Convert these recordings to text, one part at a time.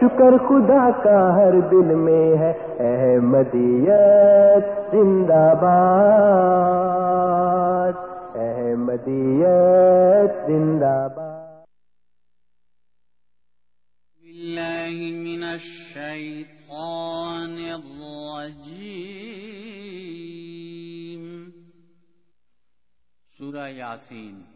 شکر خدا کا ہر دل میں ہے۔ احمدیت زندہ باد۔ احمدیت زندہ باد۔ بالله من الشيطان الرجيم سورة ياسين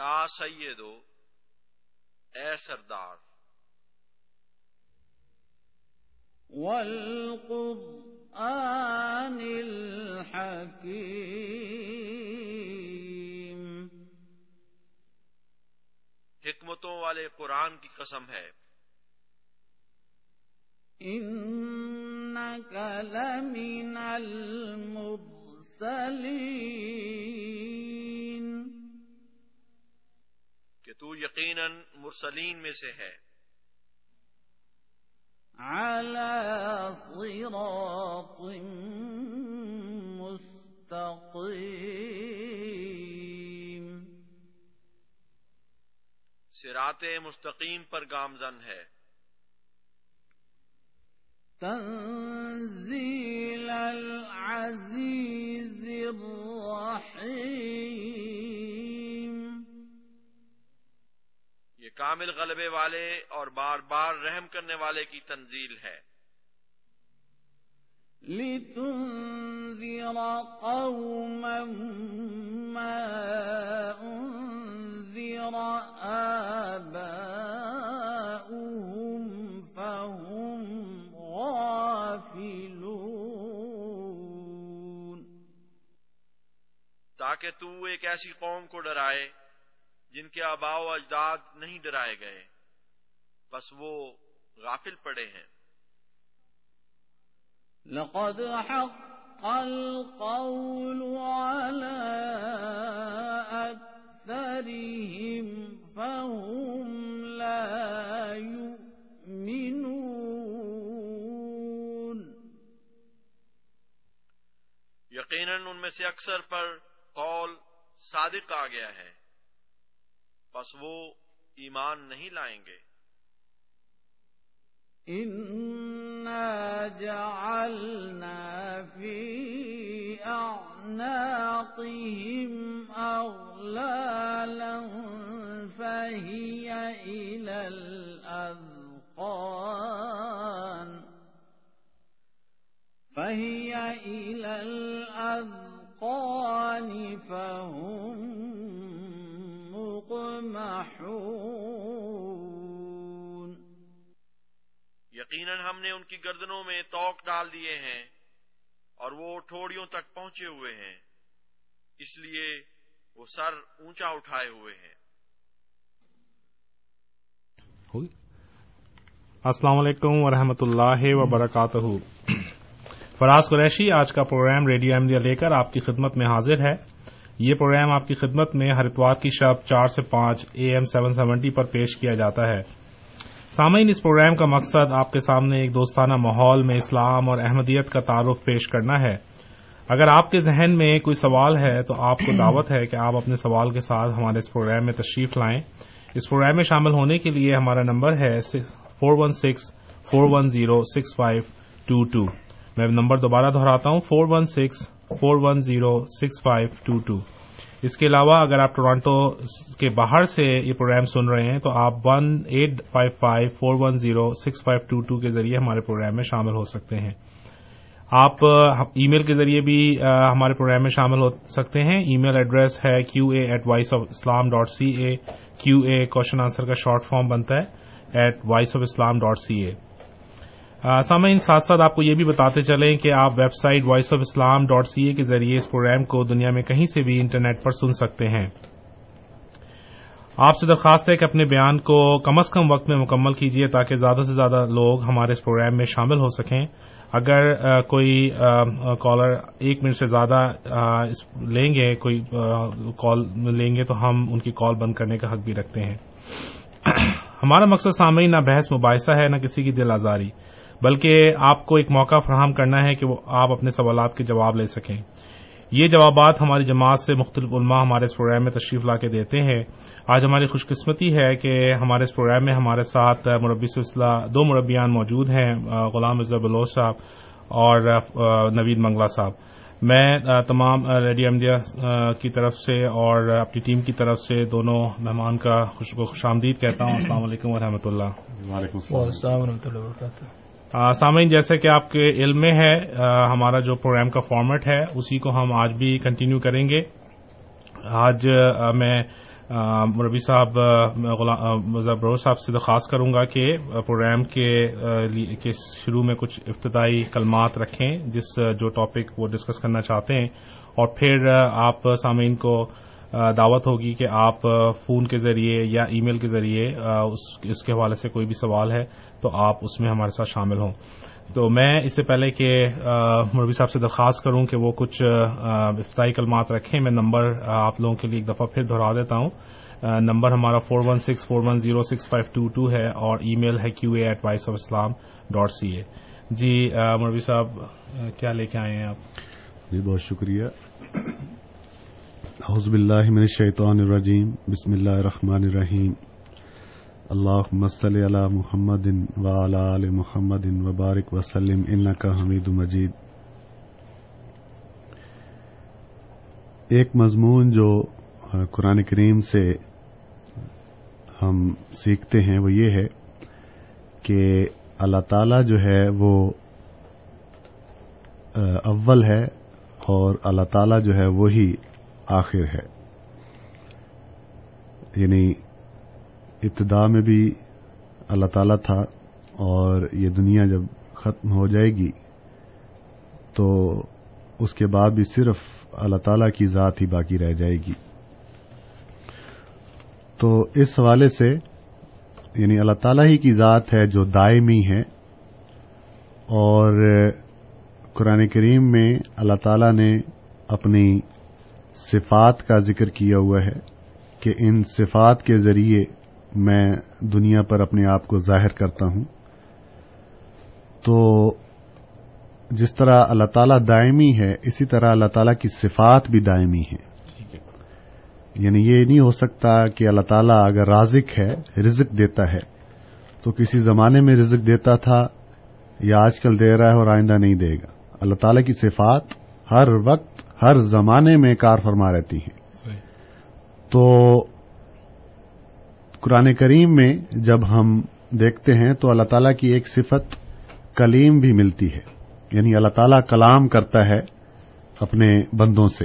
یا سیدو اے سردار۔ والقرآن الحكيم حکمتوں والے قرآن کی قسم ہے۔ إنك لمن المرسلين یقیناً مرسلین میں سے ہے۔ على صراط مستقيم۔ سرات مستقیم پر گامزن ہے۔ تنزيل العزيز الرحيم۔ کامل غلبے والے اور بار بار رحم کرنے والے کی تنزیل ہے۔ لتنذر قوما ما أنذر آباؤهم فهم غافلون۔ تاکہ تو ایک ایسی قوم کو ڈرائے جن کے آباء و اجداد نہیں ڈرائے گئے بس وہ غافل پڑے ہیں۔ لقد حق القول على أكثرهم فهم لا يؤمنون۔ یقیناً ان میں سے اکثر پر قول صادق آ گیا ہے۔ بس وہ ایمان نہیں لائیں گے۔ إنا جعلنا في أعناقهم أغلالا فهي إلى الأذقان فهي إلى الأذقان فهم مقمحون یقیناً ہم نے ان کی گردنوں میں توق ڈال دیے ہیں اور وہ ٹھوڑیوں تک پہنچے ہوئے ہیں اس لیے وہ سر اونچا اٹھائے ہوئے ہیں۔ السلام علیکم ورحمۃ اللہ وبرکاتہ۔ فراز قریشی آج کا پروگرام ریڈیو احمدیہ لے کر آپ کی خدمت میں حاضر ہے۔ یہ پروگرام آپ کی خدمت میں ہر اتوار کی شب چار سے پانچ اے ایم سیون سیونٹی پر پیش کیا جاتا ہے۔ سامعین، اس پروگرام کا مقصد آپ کے سامنے ایک دوستانہ ماحول میں اسلام اور احمدیت کا تعارف پیش کرنا ہے۔ اگر آپ کے ذہن میں کوئی سوال ہے تو آپ کو دعوت ہے کہ آپ اپنے سوال کے ساتھ ہمارے اس پروگرام میں تشریف لائیں۔ اس پروگرام میں شامل ہونے کے لیے ہمارا نمبر ہے four one six four one zero six five two two میں نمبر دوبارہ دہراتا ہوں four one six four one zero six five two two اس کے علاوہ اگر آپ ٹورانٹو کے باہر سے یہ پروگرام سن رہے ہیں تو آپ one eight five five four one zero six five two two کے ذریعے ہمارے پروگرام میں شامل ہو سکتے ہیں۔ آپ ای میل کے ذریعے بھی ہمارے پروگرام میں شامل ہو سکتے ہیں۔ ای میل ایڈریس ہے Q A at voice of Islam dot C A Q A question answer کا شارٹ فارم بنتا ہے at voice of Islam dot C A سامعین، ساتھ ساتھ آپ کو یہ بھی بتاتے چلیں کہ آپ website voice of Islam dot C A کے ذریعے اس پروگرام کو دنیا میں کہیں سے بھی انٹرنیٹ پر سن سکتے ہیں۔ آپ سے درخواست ہے کہ اپنے بیان کو کم از کم وقت میں مکمل کیجیے تاکہ زیادہ سے زیادہ لوگ ہمارے اس پروگرام میں شامل ہو سکیں۔ اگر کوئی کالر ایک منٹ سے زیادہ لیں گے، کوئی کال لیں گے تو ہم ان کی کال بند کرنے کا حق بھی رکھتے ہیں۔ ہمارا مقصد سامعین، نہ بحث مباحثہ ہے، نہ کسی کی دل آزاری۔ بلکہ آپ کو ایک موقع فراہم کرنا ہے کہ آپ اپنے سوالات کے جواب لے سکیں۔ یہ جوابات ہماری جماعت سے مختلف علماء ہمارے اس پروگرام میں تشریف لا کے دیتے ہیں۔ آج ہماری خوش قسمتی ہے کہ ہمارے اس پروگرام میں ہمارے ساتھ مربی سلسلہ دو مربیان موجود ہیں غلام رضا بلوچ صاحب اور نوید منگلا صاحب۔ میں تمام ریڈیو احمدیہ کی طرف سے اور اپنی ٹیم کی طرف سے دونوں مہمان کا خوش خوش آمدید کہتا ہوں۔ السلام علیکم ورحمۃ اللہ۔ وعلیکم السلام ورحمۃ اللہ وبرکاتہ۔ سامعین، جیسے کہ آپ کے علم میں ہے ہمارا جو پروگرام کا فارمیٹ ہے، اسی کو ہم آج بھی کنٹینیو کریں گے۔ آج میں مربی صاحب ظبر صاحب سے درخواست کروں گا کہ پروگرام کے شروع میں کچھ ابتدائی کلمات رکھیں، جس، جو ٹاپک وہ ڈسکس کرنا چاہتے ہیں۔ اور پھر آپ سامعین کو دعوت ہوگی کہ آپ فون کے ذریعے یا ای میل کے ذریعے اس کے حوالے سے کوئی بھی سوال ہے تو آپ اس میں ہمارے ساتھ شامل ہوں۔ تو میں اس سے پہلے کہ مربی صاحب سے درخواست کروں کہ وہ کچھ افتائی کلمات رکھیں، میں نمبر آپ لوگوں کے لیے ایک دفعہ پھر دہرا دیتا ہوں۔ نمبر ہمارا four one six four one zero six five two two ہے اور ای میل ہے Q A at voice of Islam dot C A جی مربی صاحب کیا لے کے آئے ہیں آپ؟ جی بہت شکریہ۔ اعوذ باللہ من الشیطان الرجیم، بسم اللہ الرحمن الرحیم۔ اللہم صلی علی محمد وعلی آل محمد وبارک وسلم انکا حمید مجید۔ ایک مضمون جو قرآن کریم سے ہم سیکھتے ہیں وہ یہ ہے کہ اللہ تعالی جو ہے وہ اول ہے اور اللہ تعالی جو ہے وہی آخر ہے۔ یعنی ابتدا میں بھی اللہ تعالی تھا اور یہ دنیا جب ختم ہو جائے گی تو اس کے بعد بھی صرف اللہ تعالی کی ذات ہی باقی رہ جائے گی۔ تو اس حوالے سے یعنی اللہ تعالی ہی کی ذات ہے جو دائمی ہے اور قرآن کریم میں اللہ تعالی نے اپنی صفات کا ذکر کیا ہوا ہے کہ ان صفات کے ذریعے میں دنیا پر اپنے آپ کو ظاہر کرتا ہوں۔ تو جس طرح اللہ تعالیٰ دائمی ہے اسی طرح اللہ تعالیٰ کی صفات بھی دائمی ہے۔ یعنی یہ نہیں ہو سکتا کہ اللہ تعالیٰ اگر رازق ہے رزق دیتا ہے۔ تو کسی زمانے میں رزق دیتا تھا یا آج کل دے رہا ہے اور آئندہ نہیں دے گا۔ اللہ تعالیٰ کی صفات ہر وقت ہر زمانے میں کار فرما رہتی ہیں۔ تو قرآن کریم میں جب ہم دیکھتے ہیں تو اللہ تعالیٰ کی ایک صفت کلیم بھی ملتی ہے۔ یعنی اللہ تعالیٰ کلام کرتا ہے اپنے بندوں سے۔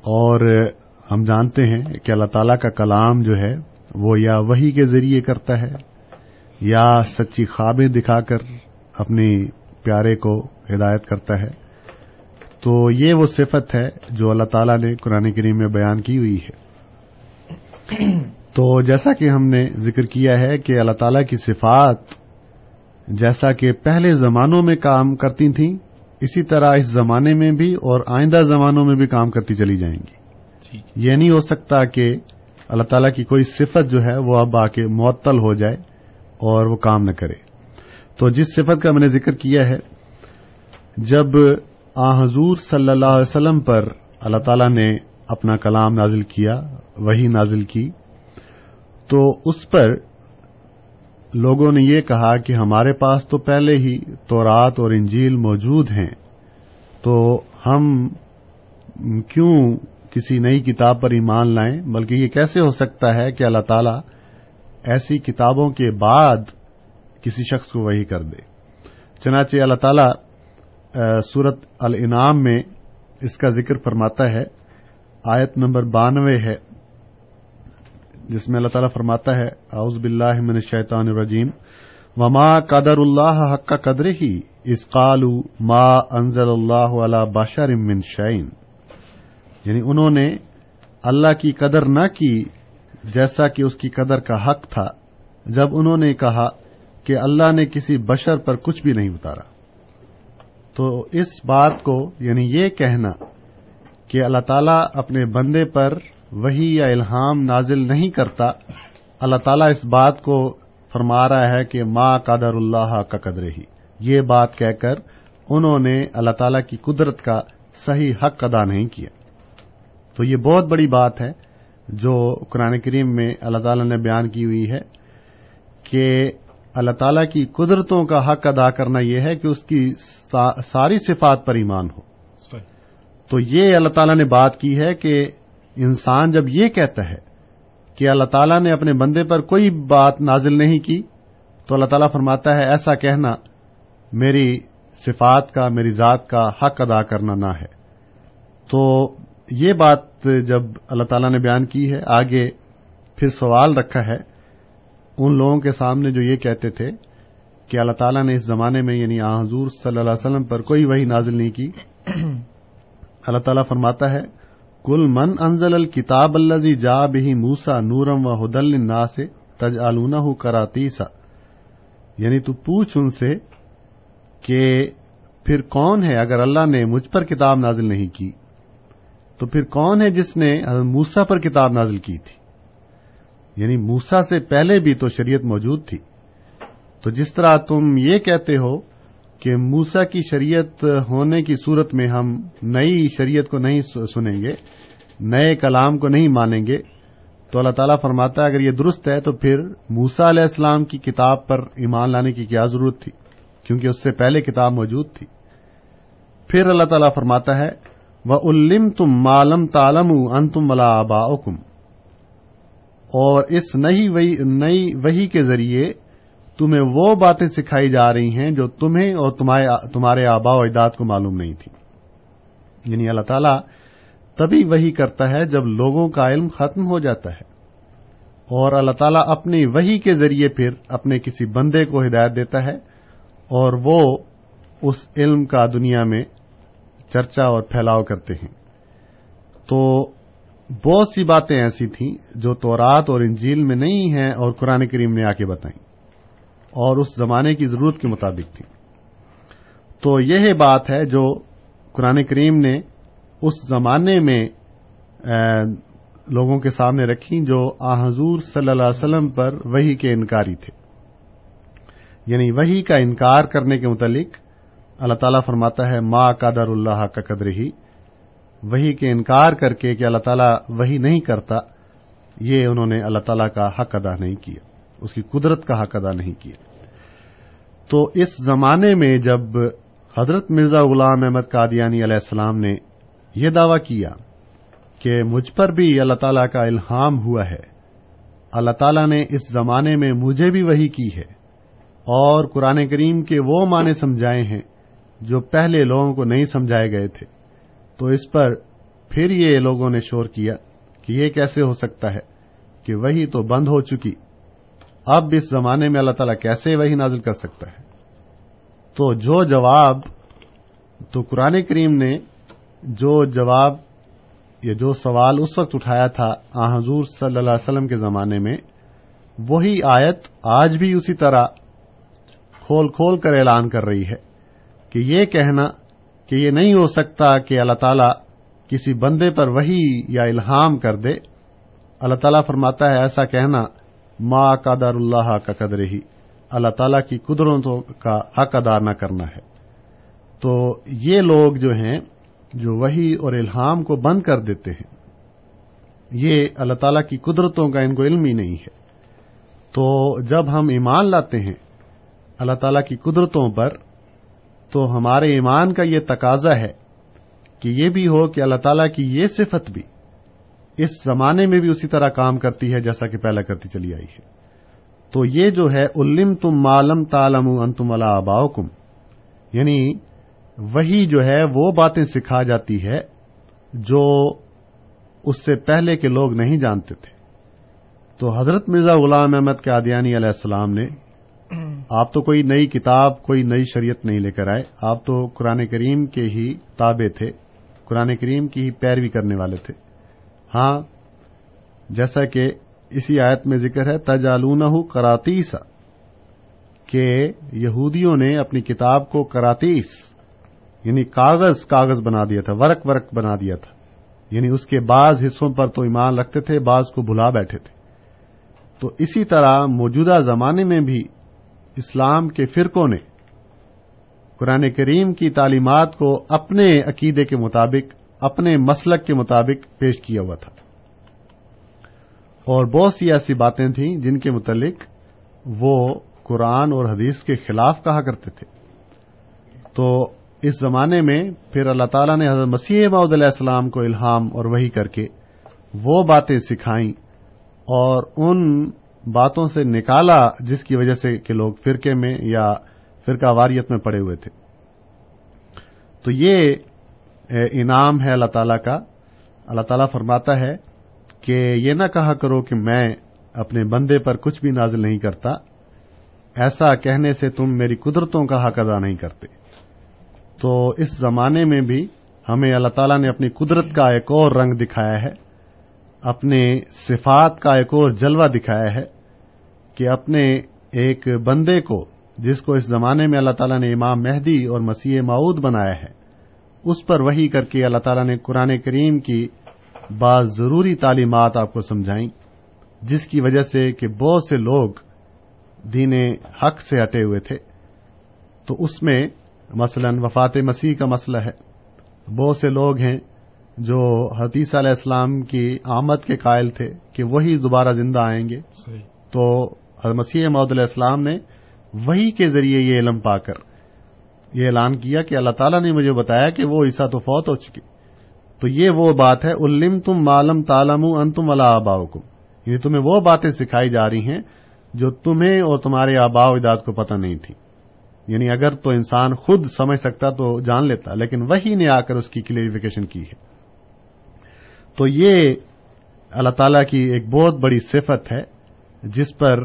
اور ہم جانتے ہیں کہ اللہ تعالیٰ کا کلام جو ہے وہ یا وہی کے ذریعے کرتا ہے یا سچی خوابیں دکھا کر اپنے پیارے کو ہدایت کرتا ہے۔ تو یہ وہ صفت ہے جو اللہ تعالیٰ نے قرآن کریم میں بیان کی ہوئی ہے۔ تو جیسا کہ ہم نے ذکر کیا ہے کہ اللہ تعالیٰ کی صفات جیسا کہ پہلے زمانوں میں کام کرتی تھیں، اسی طرح اس زمانے میں بھی اور آئندہ زمانوں میں بھی کام کرتی چلی جائیں گی۔ یہ نہیں ہو سکتا کہ اللہ تعالیٰ کی کوئی صفت جو ہے وہ اب آ کے معطل ہو جائے اور وہ کام نہ کرے۔ تو جس صفت کا میں نے ذکر کیا ہے، جب آ حضور صلی اللہ علیہ وسلم پر اللہ تعالی نے اپنا کلام نازل کیا وہی نازل کی۔ تو اس پر لوگوں نے یہ کہا کہ ہمارے پاس تو پہلے ہی تورات اور انجیل موجود ہیں، تو ہم کیوں کسی نئی کتاب پر ایمان لائیں؟ بلکہ یہ کیسے ہو سکتا ہے کہ اللہ تعالی ایسی کتابوں کے بعد کسی شخص کو وہی کر دے؟ چنانچہ اللہ تعالی سورت الانعام میں اس کا ذکر فرماتا ہے۔ آیت نمبر بانوے ہے، جس میں اللہ تعالیٰ فرماتا ہے، اعوذ باللہ من الشیطان الرجیم۔ وما قدر اللہ حق کا قدر ہی اس قالو ما انزل اللہ علی بشر من شعین یعنی انہوں نے اللہ کی قدر نہ کی جیسا کہ اس کی قدر کا حق تھا، جب انہوں نے کہا کہ اللہ نے کسی بشر پر کچھ بھی نہیں اتارا۔ تو اس بات کو یعنی یہ کہنا کہ اللہ تعالیٰ اپنے بندے پر وہی یا الہام نازل نہیں کرتا، اللہ تعالیٰ اس بات کو فرما رہا ہے کہ ما قدر اللہ کا قدر ہی یہ بات کہہ کر انہوں نے اللہ تعالیٰ کی قدرت کا صحیح حق ادا نہیں کیا۔ تو یہ بہت بڑی بات ہے جو قرآن کریم میں اللہ تعالیٰ نے بیان کی ہوئی ہے کہ اللہ تعالیٰ کی قدرتوں کا حق ادا کرنا یہ ہے کہ اس کی ساری صفات پر ایمان ہو۔ تو یہ اللہ تعالیٰ نے بات کی ہے کہ انسان جب یہ کہتا ہے کہ اللہ تعالیٰ نے اپنے بندے پر کوئی بات نازل نہیں کی تو اللہ تعالیٰ فرماتا ہے ایسا کہنا میری صفات کا میری ذات کا حق ادا کرنا نہ ہے۔ تو یہ بات جب اللہ تعالیٰ نے بیان کی ہے آگے پھر سوال رکھا ہے ان لوگوں کے سامنے جو یہ کہتے تھے کہ اللہ تعالیٰ نے اس زمانے میں یعنی حضور صلی اللہ علیہ وسلم پر کوئی وہی نازل نہیں کی۔ اللہ تعالیٰ فرماتا ہے کل من انزل الکتاب اللہ جا بہی موسا نورم و حدل نا سے تج آلونا کراتی سا یعنی تو پوچھ ان سے کہ پھر کون ہے اگر اللہ نے مجھ پر کتاب نازل نہیں کی تو پھر کون ہے جس نے موسا پر کتاب نازل کی تھی؟ یعنی موسا سے پہلے بھی تو شریعت موجود تھی۔ تو جس طرح تم یہ کہتے ہو کہ موسا کی شریعت ہونے کی صورت میں ہم نئی شریعت کو نہیں سنیں گے، نئے کلام کو نہیں مانیں گے، تو اللہ تعالیٰ فرماتا ہے اگر یہ درست ہے تو پھر موسا علیہ السلام کی کتاب پر ایمان لانے کی کیا ضرورت تھی؟ کیونکہ اس سے پہلے کتاب موجود تھی۔ پھر اللہ تعالیٰ فرماتا ہے وہ الم تم مالم تالم ان تم ملا آبا اور اس نئی نئی وہی کے ذریعے تمہیں وہ باتیں سکھائی جا رہی ہیں جو تمہیں اور تمہارے آبا و اجداد کو معلوم نہیں تھی۔ یعنی اللہ تعالیٰ تبھی وہی کرتا ہے جب لوگوں کا علم ختم ہو جاتا ہے۔ اور اللہ تعالیٰ اپنی وہی کے ذریعے پھر اپنے کسی بندے کو ہدایت دیتا ہے اور وہ اس علم کا دنیا میں چرچا اور پھیلاؤ کرتے ہیں۔ تو بہت سی باتیں ایسی تھیں جو تورات اور انجیل میں نہیں ہیں اور قرآن کریم نے آ کے بتائیں اور اس زمانے کی ضرورت کے مطابق تھی تو یہ بات ہے جو قرآن کریم نے اس زمانے میں لوگوں کے سامنے رکھی جو آ، حضور صلی اللہ علیہ وسلم پر وہی کے انکاری تھے۔ یعنی وہی کا انکار کرنے کے متعلق اللہ تعالیٰ فرماتا ہے، ما قدر اللہ کا قدر ہی وہی کے انکار کر کے کہ اللہ تعالیٰ وہی نہیں کرتا، یہ انہوں نے اللہ تعالیٰ کا حق ادا نہیں کیا، اس کی قدرت کا حق ادا نہیں کیا۔ تو اس زمانے میں جب حضرت مرزا غلام احمد قادیانی علیہ السلام نے یہ دعویٰ کیا کہ مجھ پر بھی اللہ تعالیٰ کا الہام ہوا ہے، اللہ تعالیٰ نے اس زمانے میں مجھے بھی وہی کی ہے اور قرآن کریم کے وہ معنی سمجھائے ہیں جو پہلے لوگوں کو نہیں سمجھائے گئے تھے۔ تو اس پر پھر یہ لوگوں نے شور کیا کہ یہ کیسے ہو سکتا ہے کہ وہی تو بند ہو چکی۔ اب اس زمانے میں اللہ تعالیٰ کیسے وہی نازل کر سکتا ہے؟ تو جو جواب تو قرآن کریم نے جو جواب یا جو سوال اس وقت اٹھایا تھا آ حضور صلی اللہ علیہ وسلم کے زمانے میں، وہی آیت آج بھی اسی طرح کھول کھول کر اعلان کر رہی ہے کہ یہ کہنا کہ یہ نہیں ہو سکتا کہ اللہ تعالی کسی بندے پر وہی یا الہام کر دے۔ اللہ تعالیٰ فرماتا ہے ایسا کہنا، ما قدر اللہ کا قدر ہی۔ اللہ تعالیٰ کی قدرتوں کا حق ادا نہ کرنا ہے۔ تو یہ لوگ جو ہیں، جو وہی اور الہام کو بند کر دیتے ہیں، یہ اللہ تعالیٰ کی قدرتوں کا ان کو علم ہی نہیں ہے۔ تو جب ہم ایمان لاتے ہیں، اللہ تعالیٰ کی قدرتوں پر تو ہمارے ایمان کا یہ تقاضا ہے کہ یہ بھی ہو کہ اللہ تعالیٰ کی یہ صفت بھی اس زمانے میں بھی اسی طرح کام کرتی ہے جیسا کہ پہلا کرتی چلی آئی ہے۔ تو یہ جو ہے علم تم معلم تالم ان تم اللہ آباؤکم۔ یعنی وہی جو ہے، وہ باتیں سکھا جاتی ہے جو اس سے پہلے کے لوگ نہیں جانتے تھے۔ تو حضرت مرزا غلام احمد قادیانی علیہ السلام نے آپ تو کوئی نئی کتاب، کوئی نئی شریعت نہیں لے کر آئے۔ آپ تو قرآن کریم کے ہی تابع تھے، قرآن کریم کی ہی پیروی کرنے والے تھے۔ ہاں جیسا کہ اسی آیت میں ذکر ہے تجالون کراتیسا کہ یہودیوں نے اپنی کتاب کو کراتیس یعنی کاغذ کاغذ بنا دیا تھا، ورق ورق بنا دیا تھا۔ یعنی اس کے بعض حصوں پر تو ایمان رکھتے تھے، بعض کو بھلا بیٹھے تھے۔ تو اسی طرح موجودہ زمانے میں بھی اسلام کے فرقوں نے قرآن کریم کی تعلیمات کو اپنے عقیدے کے مطابق، اپنے مسلک کے مطابق پیش کیا ہوا تھا۔ اور بہت سی ایسی باتیں تھیں جن کے متعلق وہ قرآن اور حدیث کے خلاف کہا کرتے تھے۔ تو اس زمانے میں پھر اللہ تعالیٰ نے حضرت مسیح معود علیہ السلام کو الہام اور وہی کر کے وہ باتیں سکھائیں اور ان باتوں سے نکالا جس کی وجہ سے کہ لوگ فرقے میں یا فرقہ واریت میں پڑے ہوئے تھے۔ تو یہ انعام ہے اللہ تعالیٰ کا۔ اللہ تعالیٰ فرماتا ہے کہ یہ نہ کہا کرو کہ میں اپنے بندے پر کچھ بھی نازل نہیں کرتا۔ ایسا کہنے سے تم میری قدرتوں کا حق ادا نہیں کرتے۔ تو اس زمانے میں بھی ہمیں اللہ تعالیٰ نے اپنی قدرت کا ایک اور رنگ دکھایا ہے۔ اپنے صفات کا ایک اور جلوہ دکھایا ہے کہ اپنے ایک بندے کو، جس کو اس زمانے میں اللہ تعالیٰ نے امام مہدی اور مسیح معود بنایا ہے، اس پر وہی کر کے اللہ تعالیٰ نے قرآن کریم کی بعض ضروری تعلیمات آپ کو سمجھائیں، جس کی وجہ سے کہ بہت سے لوگ دین حق سے ہٹے ہوئے تھے۔ تو اس میں مثلا وفات مسیح کا مسئلہ ہے، بہت سے لوگ ہیں جو حدیث علیہ السلام کی آمد کے قائل تھے کہ وہی دوبارہ زندہ آئیں گے صحیح۔ تو مسیح محدود علیہ السلام نے وہی کے ذریعے یہ علم پا کر یہ اعلان کیا کہ اللہ تعالیٰ نے مجھے بتایا کہ وہ عیسا تو فوت ہو چکی۔ تو یہ وہ بات ہے علم تم معلوم تالم ان تم اللہ آباؤ کو یعنی تمہیں وہ باتیں سکھائی جا رہی ہیں جو تمہیں اور تمہارے آبا و اجداد کو پتہ نہیں تھی۔ یعنی اگر تو انسان خود سمجھ سکتا تو جان لیتا لیکن وہی نے آ کر اس کی کلیریفیکیشن کی ہے۔ تو یہ اللہ تعالی کی ایک بہت بڑی صفت ہے، جس پر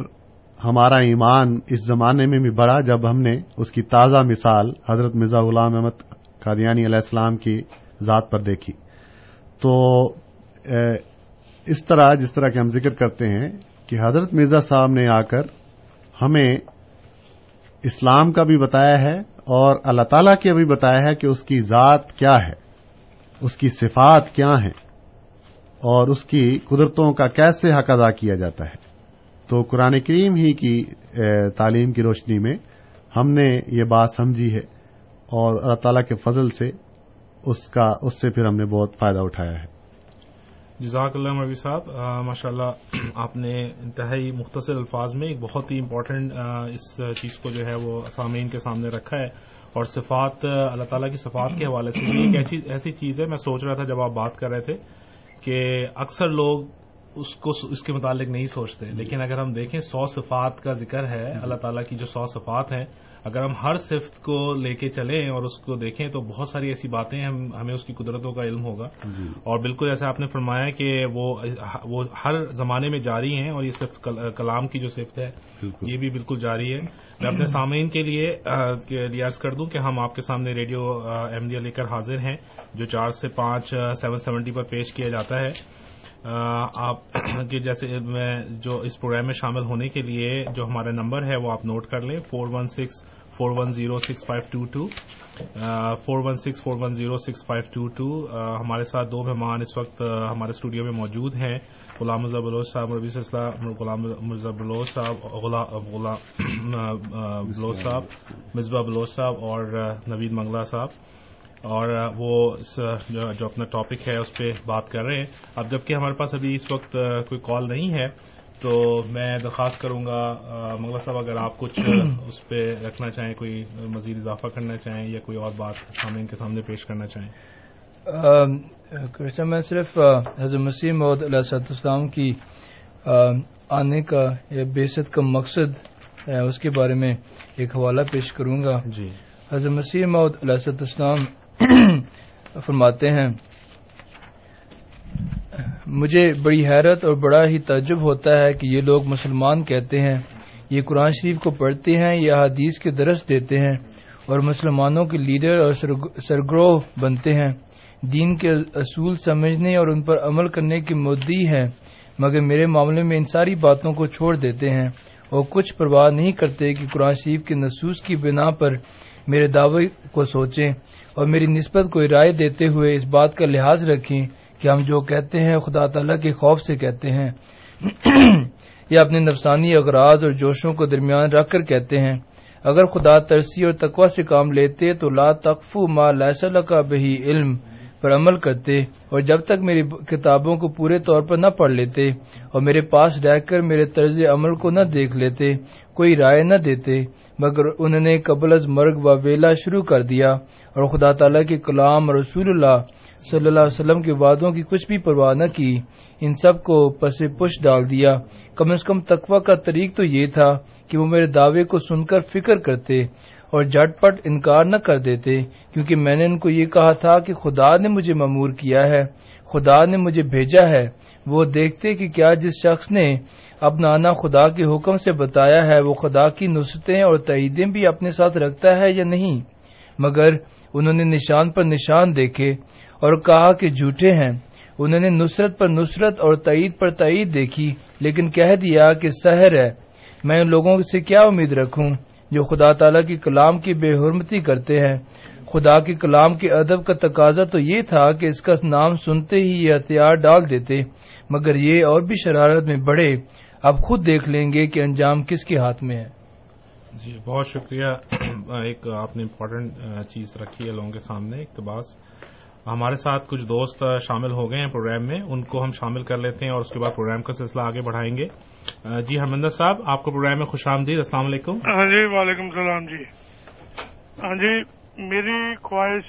ہمارا ایمان اس زمانے میں بھی بڑھا، جب ہم نے اس کی تازہ مثال حضرت مرزا غلام احمد قادیانی علیہ السلام کی ذات پر دیکھی۔ تو اس طرح، جس طرح کہ ہم ذکر کرتے ہیں کہ حضرت مرزا صاحب نے آ کر ہمیں اسلام کا بھی بتایا ہے اور اللہ تعالی کا بھی بتایا ہے کہ اس کی ذات کیا ہے، اس کی صفات کیا ہیں۔ اور اس کی قدرتوں کا کیسے حق ادا کیا جاتا ہے؟ تو قرآن کریم ہی کی تعلیم کی روشنی میں ہم نے یہ بات سمجھی ہے اور اللہ تعالیٰ کے فضل سے اس کا، اس سے پھر ہم نے بہت فائدہ اٹھایا ہے۔ جزاک اللہ مروی صاحب ماشاء اللہ آپ نے انتہائی مختصر الفاظ میں ایک بہت ہی امپورٹنٹ اس چیز کو جو ہے وہ سامعین کے سامنے رکھا ہے اور صفات اللہ تعالیٰ کی صفات کے حوالے سے ایک ایسی چیز ہے، میں سوچ رہا تھا جب آپ بات کر رہے تھے کہ اکثر لوگ اس کو اس کے متعلق نہیں سوچتے لیکن اگر ہم دیکھیں سو صفات کا ذکر ہے اللہ تعالیٰ کی جو سو صفات ہیں اگر ہم ہر صفت کو لے کے چلیں اور اس کو دیکھیں تو بہت ساری ایسی باتیں ہم ہمیں اس کی قدرتوں کا علم ہوگا۔ اور بالکل جیسے آپ نے فرمایا کہ وہ وہ ہر زمانے میں جاری ہیں اور یہ صرف کلام کی جو صفت ہے یہ بھی بالکل جاری ہے۔ میں اپنے سامعین کے لیے ریاض کر دوں کہ ہم آپ کے سامنے ریڈیو ایم لے کر حاضر ہیں جو چار سے پانچ سیون سیونٹی پر پیش کیا جاتا ہے۔ آپ کے جیسے میں جو اس پروگرام میں شامل ہونے کے لیے جو ہمارا نمبر ہے وہ آپ نوٹ کر لیں four one six four one zero six five two two four one six four one zero six five two two ہمارے ساتھ دو مہمان اس وقت ہمارے اسٹوڈیو میں موجود ہیں، غلام مرزا بلوچ صاحب ربی اسلام غلام مرزا بلوچ صاحب غلام بلوچ صاحب، مصباح بلوچ صاحب اور نوید منگلا صاحب۔ اور وہ جو اپنا ٹاپک ہے اس پہ بات کر رہے ہیں۔ اب جبکہ ہمارے پاس ابھی اس وقت کوئی کال نہیں ہے تو میں درخواست کروں گا منگلا صاحب اگر آپ کچھ اس پہ رکھنا چاہیں کوئی مزید اضافہ کرنا چاہیں یا کوئی اور بات سامنے کے سامنے پیش کرنا چاہیں۔ کرشن میں صرف حضرت مسیح محدود علیہ صد السلام کی آنے کا یا بیست کا مقصد اس کے بارے میں ایک حوالہ پیش کروں گا۔ جی۔ حضرت مسیح محدود علیہ صد السلام فرماتے ہیں، مجھے بڑی حیرت اور بڑا ہی تعجب ہوتا ہے کہ یہ لوگ مسلمان کہتے ہیں، یہ قرآن شریف کو پڑھتے ہیں یا حدیث کے درس دیتے ہیں اور مسلمانوں کے لیڈر اور سرگروہ بنتے ہیں۔ دین کے اصول سمجھنے اور ان پر عمل کرنے کی مدعی ہیں مگر میرے معاملے میں ان ساری باتوں کو چھوڑ دیتے ہیں اور کچھ پرواہ نہیں کرتے کہ قرآن شریف کے نصوص کی بنا پر میرے دعوے کو سوچیں۔ اور میری نسبت کو رائے دیتے ہوئے اس بات کا لحاظ رکھیں کہ ہم جو کہتے ہیں خدا تعالی کے خوف سے کہتے ہیں۔ یا اپنے نفسانی اغراض اور جوشوں کو درمیان رکھ کر کہتے ہیں۔ اگر خدا ترسی اور تقوی سے کام لیتے تو لا تقف ما لاسل کا بہی علم۔ پر عمل کرتے اور جب تک میری کتابوں کو پورے طور پر نہ پڑھ لیتے اور میرے پاس رہ کر میرے طرز عمل کو نہ دیکھ لیتے، کوئی رائے نہ دیتے، مگر انہوں نے قبل از مرگ و ویلا شروع کر دیا اور خدا تعالی کے کلام اور رسول اللہ صلی اللہ علیہ وسلم کے وعدوں کی کچھ بھی پرواہ نہ کی، ان سب کو پس پش ڈال دیا۔ کم از کم تقوی کا طریق تو یہ تھا کہ وہ میرے دعوے کو سن کر فکر کرتے اور جھٹ پٹ انکار نہ کر دیتے، کیونکہ میں نے ان کو یہ کہا تھا کہ خدا نے مجھے ممور کیا ہے، خدا نے مجھے بھیجا ہے۔ وہ دیکھتے کہ کیا جس شخص نے اپنا آنا خدا کے حکم سے بتایا ہے، وہ خدا کی نصرتیں اور تعیدیں بھی اپنے ساتھ رکھتا ہے یا نہیں؟ مگر انہوں نے نشان پر نشان دیکھے اور کہا کہ جھوٹے ہیں۔ انہوں نے نصرت پر نصرت اور تعید پر تعید دیکھی، لیکن کہہ دیا کہ سحر ہے۔ میں ان لوگوں سے کیا امید رکھوں؟ جو خدا تعالی کی کلام کی بے حرمتی کرتے ہیں۔ خدا کے کلام کے ادب کا تقاضا تو یہ تھا کہ اس کا نام سنتے ہی یہ ہتھیار ڈال دیتے، مگر یہ اور بھی شرارت میں بڑھے۔ اب خود دیکھ لیں گے کہ انجام کس کے ہاتھ میں ہے۔ جی بہت شکریہ۔ ایک آپ نے امپورٹنٹ چیز رکھی ہے لوگوں کے سامنے اقتباس۔ ہمارے ساتھ کچھ دوست شامل ہو گئے ہیں پروگرام میں، ان کو ہم شامل کر لیتے ہیں اور اس کے بعد پروگرام کا سلسلہ آگے بڑھائیں گے۔ جی ہرمندر صاحب، آپ کو پروگرام میں خوش آمدید، السلام علیکم۔ ہاں جی وعلیکم السلام جی۔ ہاں جی میری خواہش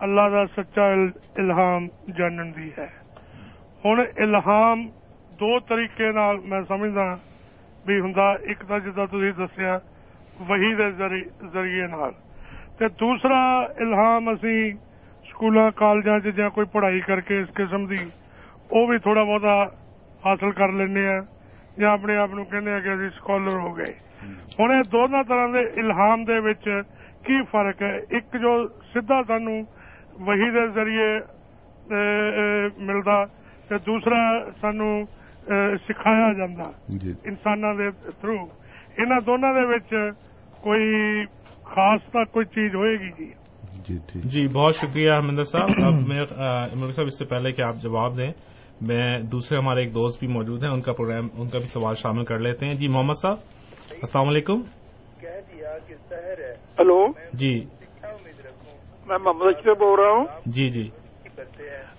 اللہ کا سچا الہام جانن دی ہے۔ ہوں الہام دو طریقے نال میں سمجھدا ہاں، بھی ہوں ایک تو جدا تھی دسیا وہی دے ذریعے نال۔ تے دوسرا الہام اسی سکولاں، کالجاں چ کوئی پڑھائی کر کے اس قسم دی وہ بھی تھوڑا بہت حاصل کر لینے ہیں یا اپنے آپ کہ اسی اسکالر ہو گئے ہوں یہ دونوں طرح دے الہام دے وچ کی فرق ہے ایک جو سیدا سانو وہی دے ذریعے ملتا دوسرا سانو سکھایا جا دے تھرو ان دونوں دے وچ کوئی خاص تک کوئی چیز ہوئے گی جی جی بہت شکریہ ہرمندر صاحب اب میں عمر صاحب اس سے پہلے کہ آپ جواب دیں میں دوسرے ہمارے ایک دوست بھی موجود ہیں ان کا پروگرام ان کا بھی سوال شامل کر لیتے ہیں۔ جی محمد صاحب السلام علیکم۔ ہلو۔ جی۔ میں محمد اشرف بول رہا ہوں۔ جی جی۔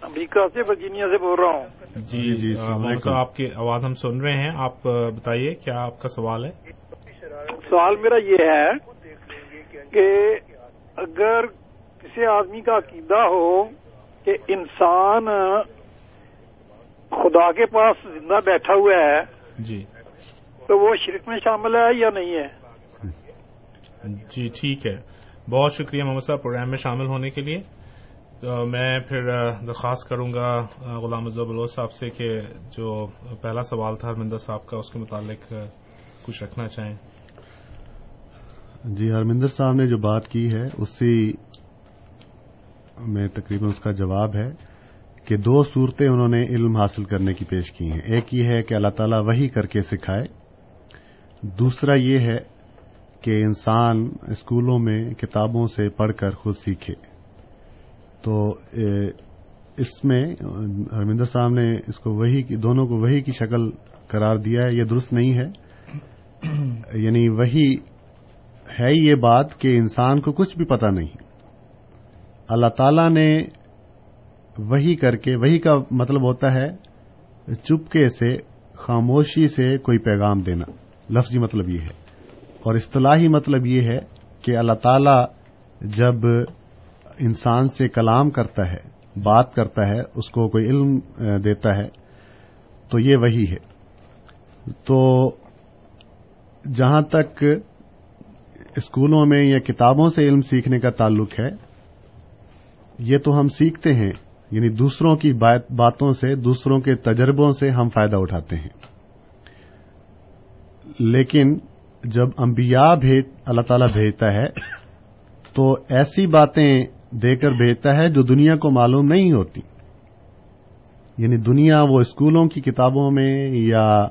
امریکہ سے ورجینیا سے بول رہا ہوں۔ جی جی، جی، السلام محمد علیکم۔ صاحب آپ کی آواز ہم سن رہے ہیں۔ آپ بتائیے کیا آپ کا سوال ہے؟ سوال میرا یہ ہے کہ اگر کسی آدمی کا عقیدہ ہو کہ انسان خدا کے پاس زندہ بیٹھا ہوا ہے جی۔ تو وہ شرک میں شامل ہے یا نہیں ہے؟ جی ٹھیک ہے۔ بہت شکریہ محمد صاحب پروگرام میں شامل ہونے کے لیے۔ تو میں پھر درخواست کروں گا غلام ازو بلوچ صاحب سے کہ جو پہلا سوال تھا ہرمندر صاحب کا اس کے متعلق کچھ رکھنا چاہیں۔ جی ہرمندر صاحب نے جو بات کی ہے اسی میں تقریباً اس کا جواب ہے۔ کہ دو صورتیں انہوں نے علم حاصل کرنے کی پیش کی ہیں۔ ایک یہ ہے کہ اللہ تعالیٰ وہی کر کے سکھائے۔ دوسرا یہ ہے کہ انسان اسکولوں میں کتابوں سے پڑھ کر خود سیکھے۔ تو اس میں ہرمندر صاحب نے اس کو وہی دونوں کو وہی کی شکل قرار دیا ہے، یہ درست نہیں ہے۔ یعنی وہی ہے یہ بات کہ انسان کو کچھ بھی پتا نہیں۔ اللہ تعالی نے وہی کر کے، وہی کا مطلب ہوتا ہے چپکے سے، خاموشی سے کوئی پیغام دینا۔ لفظی مطلب یہ ہے۔ اور اصطلاحی مطلب یہ ہے کہ اللہ تعالی جب انسان سے کلام کرتا ہے، بات کرتا ہے، اس کو کوئی علم دیتا ہے، تو یہ وہی ہے۔ تو جہاں تک اسکولوں میں یا کتابوں سے علم سیکھنے کا تعلق ہے، یہ تو ہم سیکھتے ہیں۔ یعنی دوسروں کی باتوں سے، دوسروں کے تجربوں سے ہم فائدہ اٹھاتے ہیں۔ لیکن جب انبیاء بھیج اللہ تعالیٰ بھیجتا ہے، تو ایسی باتیں دے کر بھیجتا ہے جو دنیا کو معلوم نہیں ہوتی۔ یعنی دنیا وہ اسکولوں کی کتابوں میں یا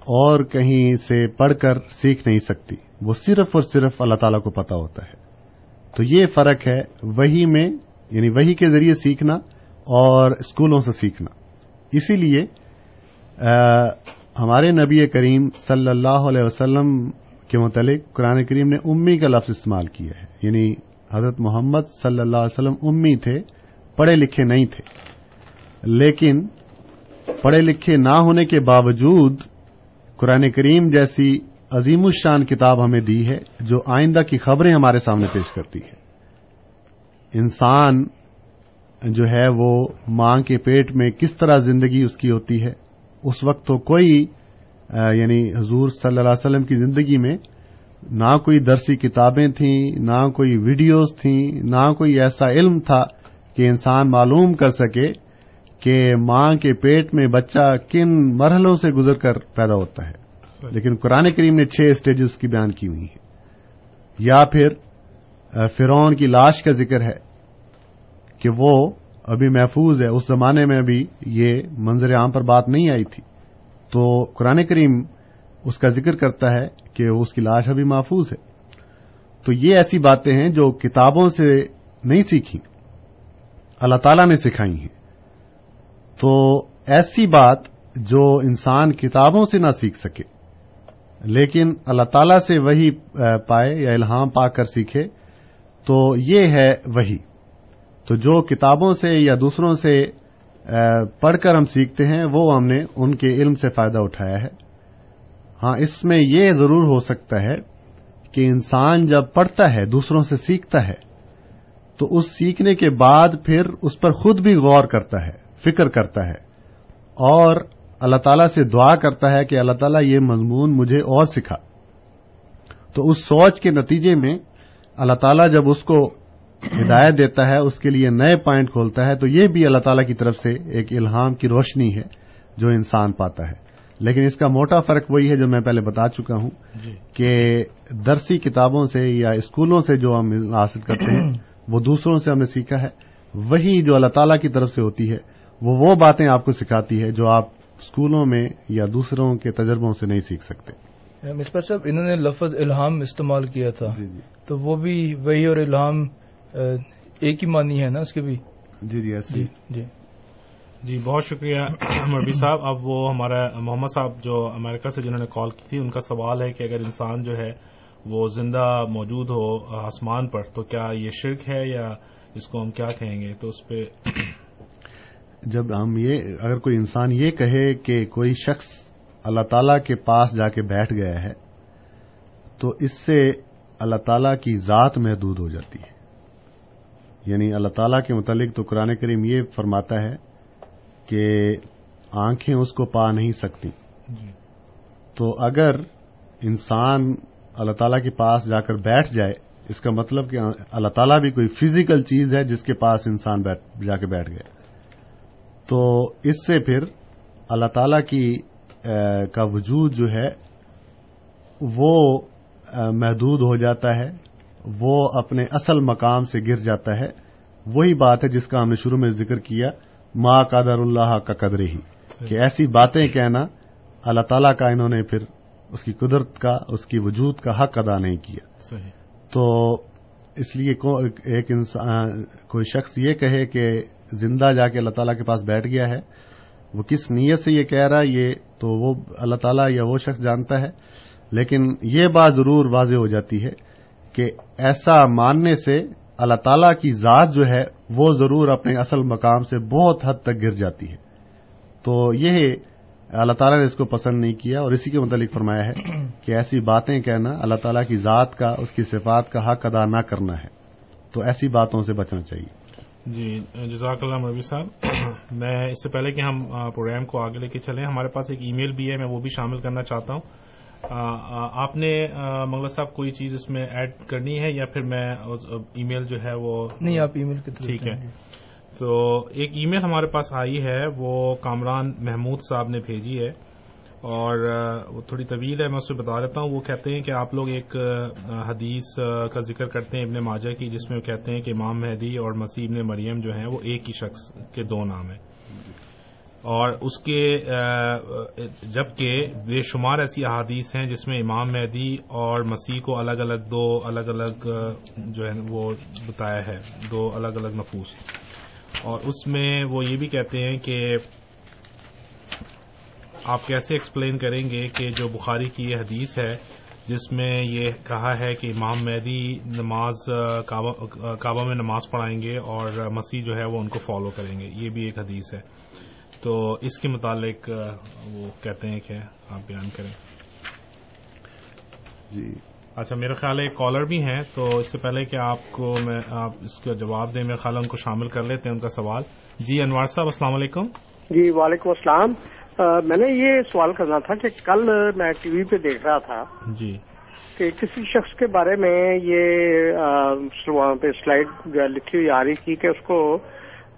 اور کہیں سے پڑھ کر سیکھ نہیں سکتی۔ وہ صرف اور صرف اللہ تعالیٰ کو پتا ہوتا ہے۔ تو یہ فرق ہے وہی میں یعنی وہی کے ذریعے سیکھنا اور اسکولوں سے سیکھنا۔ اسی لیے ہمارے نبی کریم صلی اللہ علیہ وسلم کے متعلق قرآن کریم نے امی کا لفظ استعمال کیا ہے۔ یعنی حضرت محمد صلی اللہ علیہ وسلم امی تھے، پڑھے لکھے نہیں تھے۔ لیکن پڑھے لکھے نہ ہونے کے باوجود قرآن کریم جیسی عظیم الشان کتاب ہمیں دی ہے، جو آئندہ کی خبریں ہمارے سامنے پیش کرتی ہے۔ انسان جو ہے وہ ماں کے پیٹ میں کس طرح زندگی اس کی ہوتی ہے؟ اس وقت تو کوئی یعنی حضور صلی اللہ علیہ وسلم کی زندگی میں نہ کوئی درسی کتابیں تھیں، نہ کوئی ویڈیوز تھیں، نہ کوئی ایسا علم تھا کہ انسان معلوم کر سکے کہ ماں کے پیٹ میں بچہ کن مرحلوں سے گزر کر پیدا ہوتا ہے۔ لیکن قرآن کریم نے چھ اسٹیجز کی بیان کی ہوئی ہیں۔ یا پھر فرعون کی لاش کا ذکر ہے۔ کہ وہ ابھی محفوظ ہے، اس زمانے میں ابھی یہ منظر عام پر بات نہیں آئی تھی۔ تو قرآن کریم اس کا ذکر کرتا ہے کہ اس کی لاش ابھی محفوظ ہے۔ تو یہ ایسی باتیں ہیں جو کتابوں سے نہیں سیکھی، اللہ تعالیٰ نے سکھائی ہیں۔ تو ایسی بات جو انسان کتابوں سے نہ سیکھ سکے، لیکن اللہ تعالیٰ سے وہی پائے یا الہام پا کر سیکھے، تو یہ ہے وہی تو جو کتابوں سے یا دوسروں سے پڑھ کر ہم سیکھتے ہیں، وہ ہم نے ان کے علم سے فائدہ اٹھایا ہے۔ ہاں اس میں یہ ضرور ہو سکتا ہے کہ انسان جب پڑھتا ہے، دوسروں سے سیکھتا ہے، تو اس سیکھنے کے بعد پھر اس پر خود بھی غور کرتا ہے، فکر کرتا ہے۔ اور اللہ تعالیٰ سے دعا کرتا ہے کہ اللہ تعالیٰ یہ مضمون مجھے اور سکھا۔ تو اس سوچ کے نتیجے میں اللہ تعالیٰ جب اس کو ہدایت دیتا ہے اس کے لیے نئے پوائنٹ کھولتا ہے تو یہ بھی اللہ تعالیٰ کی طرف سے ایک الہام کی روشنی ہے جو انسان پاتا ہے۔ لیکن اس کا موٹا فرق وہی ہے جو میں پہلے بتا چکا ہوں کہ درسی کتابوں سے یا اسکولوں سے جو ہم حاصل کرتے ہیں وہ دوسروں سے ہم نے سیکھا ہے۔ وہی جو اللہ تعالیٰ کی طرف سے ہوتی ہے وہ وہ باتیں آپ کو سکھاتی ہے جو آپ اسکولوں میں یا دوسروں کے تجربوں سے نہیں سیکھ سکتے۔ مصباح صاحب انہوں نے لفظ الہام استعمال کیا تھا۔ جی جی۔ تو وہ بھی وہی اور الہام ایک ہی معنی ہے نا اس کے بھی؟ جی جی ایسے جی جی۔ جی بہت شکریہ مربی صاحب۔ اب وہ ہمارا محمد صاحب جو امریکہ سے جنہوں نے کال کی تھی ان کا سوال ہے کہ اگر انسان جو ہے وہ زندہ موجود ہو آسمان پر تو کیا یہ شرک ہے یا اس کو ہم کیا کہیں گے؟ تو اس پہ جب ہم یہ اگر کوئی انسان یہ کہے کہ کوئی شخص اللہ تعالی کے پاس جا کے بیٹھ گیا ہے تو اس سے اللہ تعالی کی ذات محدود ہو جاتی ہے۔ یعنی اللہ تعالی کے متعلق تو قرآن کریم یہ فرماتا ہے کہ آنکھیں اس کو پا نہیں سکتی۔ تو اگر انسان اللہ تعالیٰ کے پاس جا کر بیٹھ جائے اس کا مطلب کہ اللہ تعالیٰ بھی کوئی فزیکل چیز ہے جس کے پاس انسان بیٹھ جا کے بیٹھ گئے تو اس سے پھر اللہ تعالیٰ کی کا وجود جو ہے وہ محدود ہو جاتا ہے۔ وہ اپنے اصل مقام سے گر جاتا ہے۔ وہی بات ہے جس کا ہم نے شروع میں ذکر کیا ما قدر اللہ کا قدر ہی۔ کہ ایسی باتیں کہنا اللہ تعالیٰ کا انہوں نے پھر اس کی قدرت کا اس کی وجود کا حق ادا نہیں کیا۔ صحیح۔ تو اس لیے ایک انسان کوئی شخص یہ کہے کہ زندہ جا کے اللہ تعالیٰ کے پاس بیٹھ گیا ہے۔ وہ کس نیت سے یہ کہہ رہا ہے؟ یہ تو وہ اللہ تعالیٰ یا وہ شخص جانتا ہے۔ لیکن یہ بات ضرور واضح ہو جاتی ہے کہ ایسا ماننے سے اللہ تعالیٰ کی ذات جو ہے وہ ضرور اپنے اصل مقام سے بہت حد تک گر جاتی ہے۔ تو یہ اللہ تعالیٰ نے اس کو پسند نہیں کیا اور اسی کے متعلق فرمایا ہے کہ ایسی باتیں کہنا اللہ تعالیٰ کی ذات کا، اس کی صفات کا حق ادا نہ کرنا ہے۔ تو ایسی باتوں سے بچنا چاہیے۔ جی جزاک اللہ مروی صاحب۔ میں اس سے پہلے کہ ہم پروگرام کو آگے لے کے چلیں، ہمارے پاس ایک ای میل بھی ہے، میں وہ بھی شامل کرنا چاہتا ہوں۔ آپ نے آ، منگلا صاحب کوئی چیز اس میں ایڈ کرنی ہے یا پھر میں ای میل جو ہے وہ نہیں آپ ای میل کی طرف ٹھیک ہے۔ تو ایک ای میل ہمارے پاس آئی ہے وہ کامران محمود صاحب نے بھیجی ہے اور وہ تھوڑی طویل ہے میں اس سے بتا دیتا ہوں۔ وہ کہتے ہیں کہ آپ لوگ ایک حدیث کا ذکر کرتے ہیں ابن ماجہ کی جس میں وہ کہتے ہیں کہ امام مہدی اور مسیح ابن مریم جو ہیں وہ ایک ہی شخص کے دو نام ہیں۔ اور اس کے جبکہ بے شمار ایسی احادیث ہیں جس میں امام مہدی اور مسیح کو الگ الگ دو الگ الگ جو ہے وہ بتایا ہے، دو الگ الگ نفوس۔ اور اس میں وہ یہ بھی کہتے ہیں کہ آپ کیسے ایکسپلین کریں گے کہ جو بخاری کی یہ حدیث ہے، جس میں یہ کہا ہے کہ امام مہدی نماز کعبہ میں نماز پڑھائیں گے اور مسیح جو ہے وہ ان کو فالو کریں گے۔ یہ بھی ایک حدیث ہے۔ تو اس کے متعلق وہ کہتے ہیں کہ آپ بیان کریں۔ جی۔ اچھا میرا خیال ہے ایک کالر بھی ہیں تو اس سے پہلے کہ آپ کو میں آپ اس کا جواب دیں میرا خیال ہے ان کو شامل کر لیتے ہیں ان کا سوال۔ جی انوار صاحب السلام علیکم۔ جی وعلیکم السلام۔ میں نے یہ سوال کرنا تھا کہ کل میں ٹی وی پہ دیکھ رہا تھا جی۔ کہ کسی شخص کے بارے میں یہ وہاں پہ سلائڈ لکھی ہوئی آ رہی تھی کہ اس کو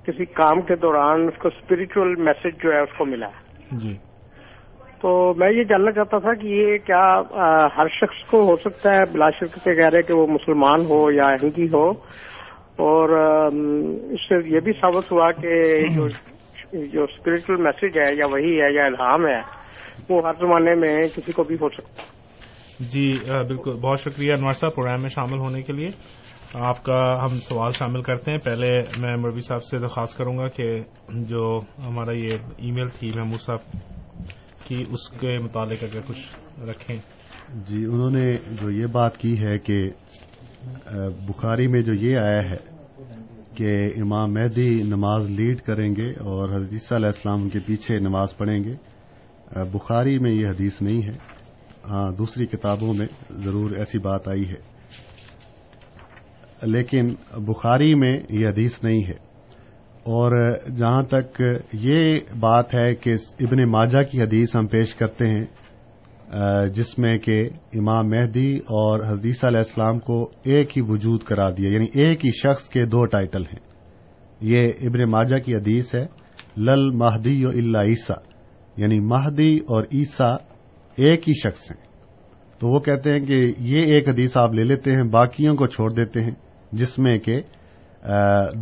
کسی کام کے دوران اس کو اسپرچل میسج جو ہے اس کو ملا۔ جی۔ تو میں یہ جاننا چاہتا تھا کہ یہ کیا ہر شخص کو ہو سکتا ہے بلا شک کے کہہ رہے کہ وہ مسلمان ہو یا ہندی ہو۔ اور اس سے یہ بھی ثابت ہوا کہ جو جو اسپرچل میسج ہے یا وہی ہے یا الہام ہے وہ ہر زمانے میں کسی کو بھی ہو سکتا۔ ہے جی بالکل۔ بہت شکریہ انوار صاحب پروگرام میں شامل ہونے کے لیے۔ آپ کا ہم سوال شامل کرتے ہیں۔ پہلے میں مروی صاحب سے درخواست کروں گا کہ جو ہمارا یہ ای میل تھی محمود صاحب کی، اس کے متعلق اگر کچھ رکھیں۔ جی انہوں نے جو یہ بات کی ہے کہ بخاری میں جو یہ آیا ہے کہ امام مہدی نماز لیڈ کریں گے اور حضرت عیسیٰ علیہ السلام کے پیچھے نماز پڑھیں گے۔ بخاری میں یہ حدیث نہیں ہے۔ ہاں دوسری کتابوں میں ضرور ایسی بات آئی ہے۔ لیکن بخاری میں یہ حدیث نہیں ہے۔ اور جہاں تک یہ بات ہے کہ ابن ماجہ کی حدیث ہم پیش کرتے ہیں جس میں کہ امام مہدی اور حدیث علیہ السلام کو ایک ہی وجود کرا دیا یعنی ایک ہی شخص کے دو ٹائٹل ہیں۔ یہ ابن ماجہ کی حدیث ہے، لل مہدی و اللہ عیسیٰ یعنی مہدی اور عیسیٰ ایک ہی شخص ہیں۔ تو وہ کہتے ہیں کہ یہ ایک حدیث آپ لے لیتے ہیں، باقیوں کو چھوڑ دیتے ہیں۔ جس میں کہ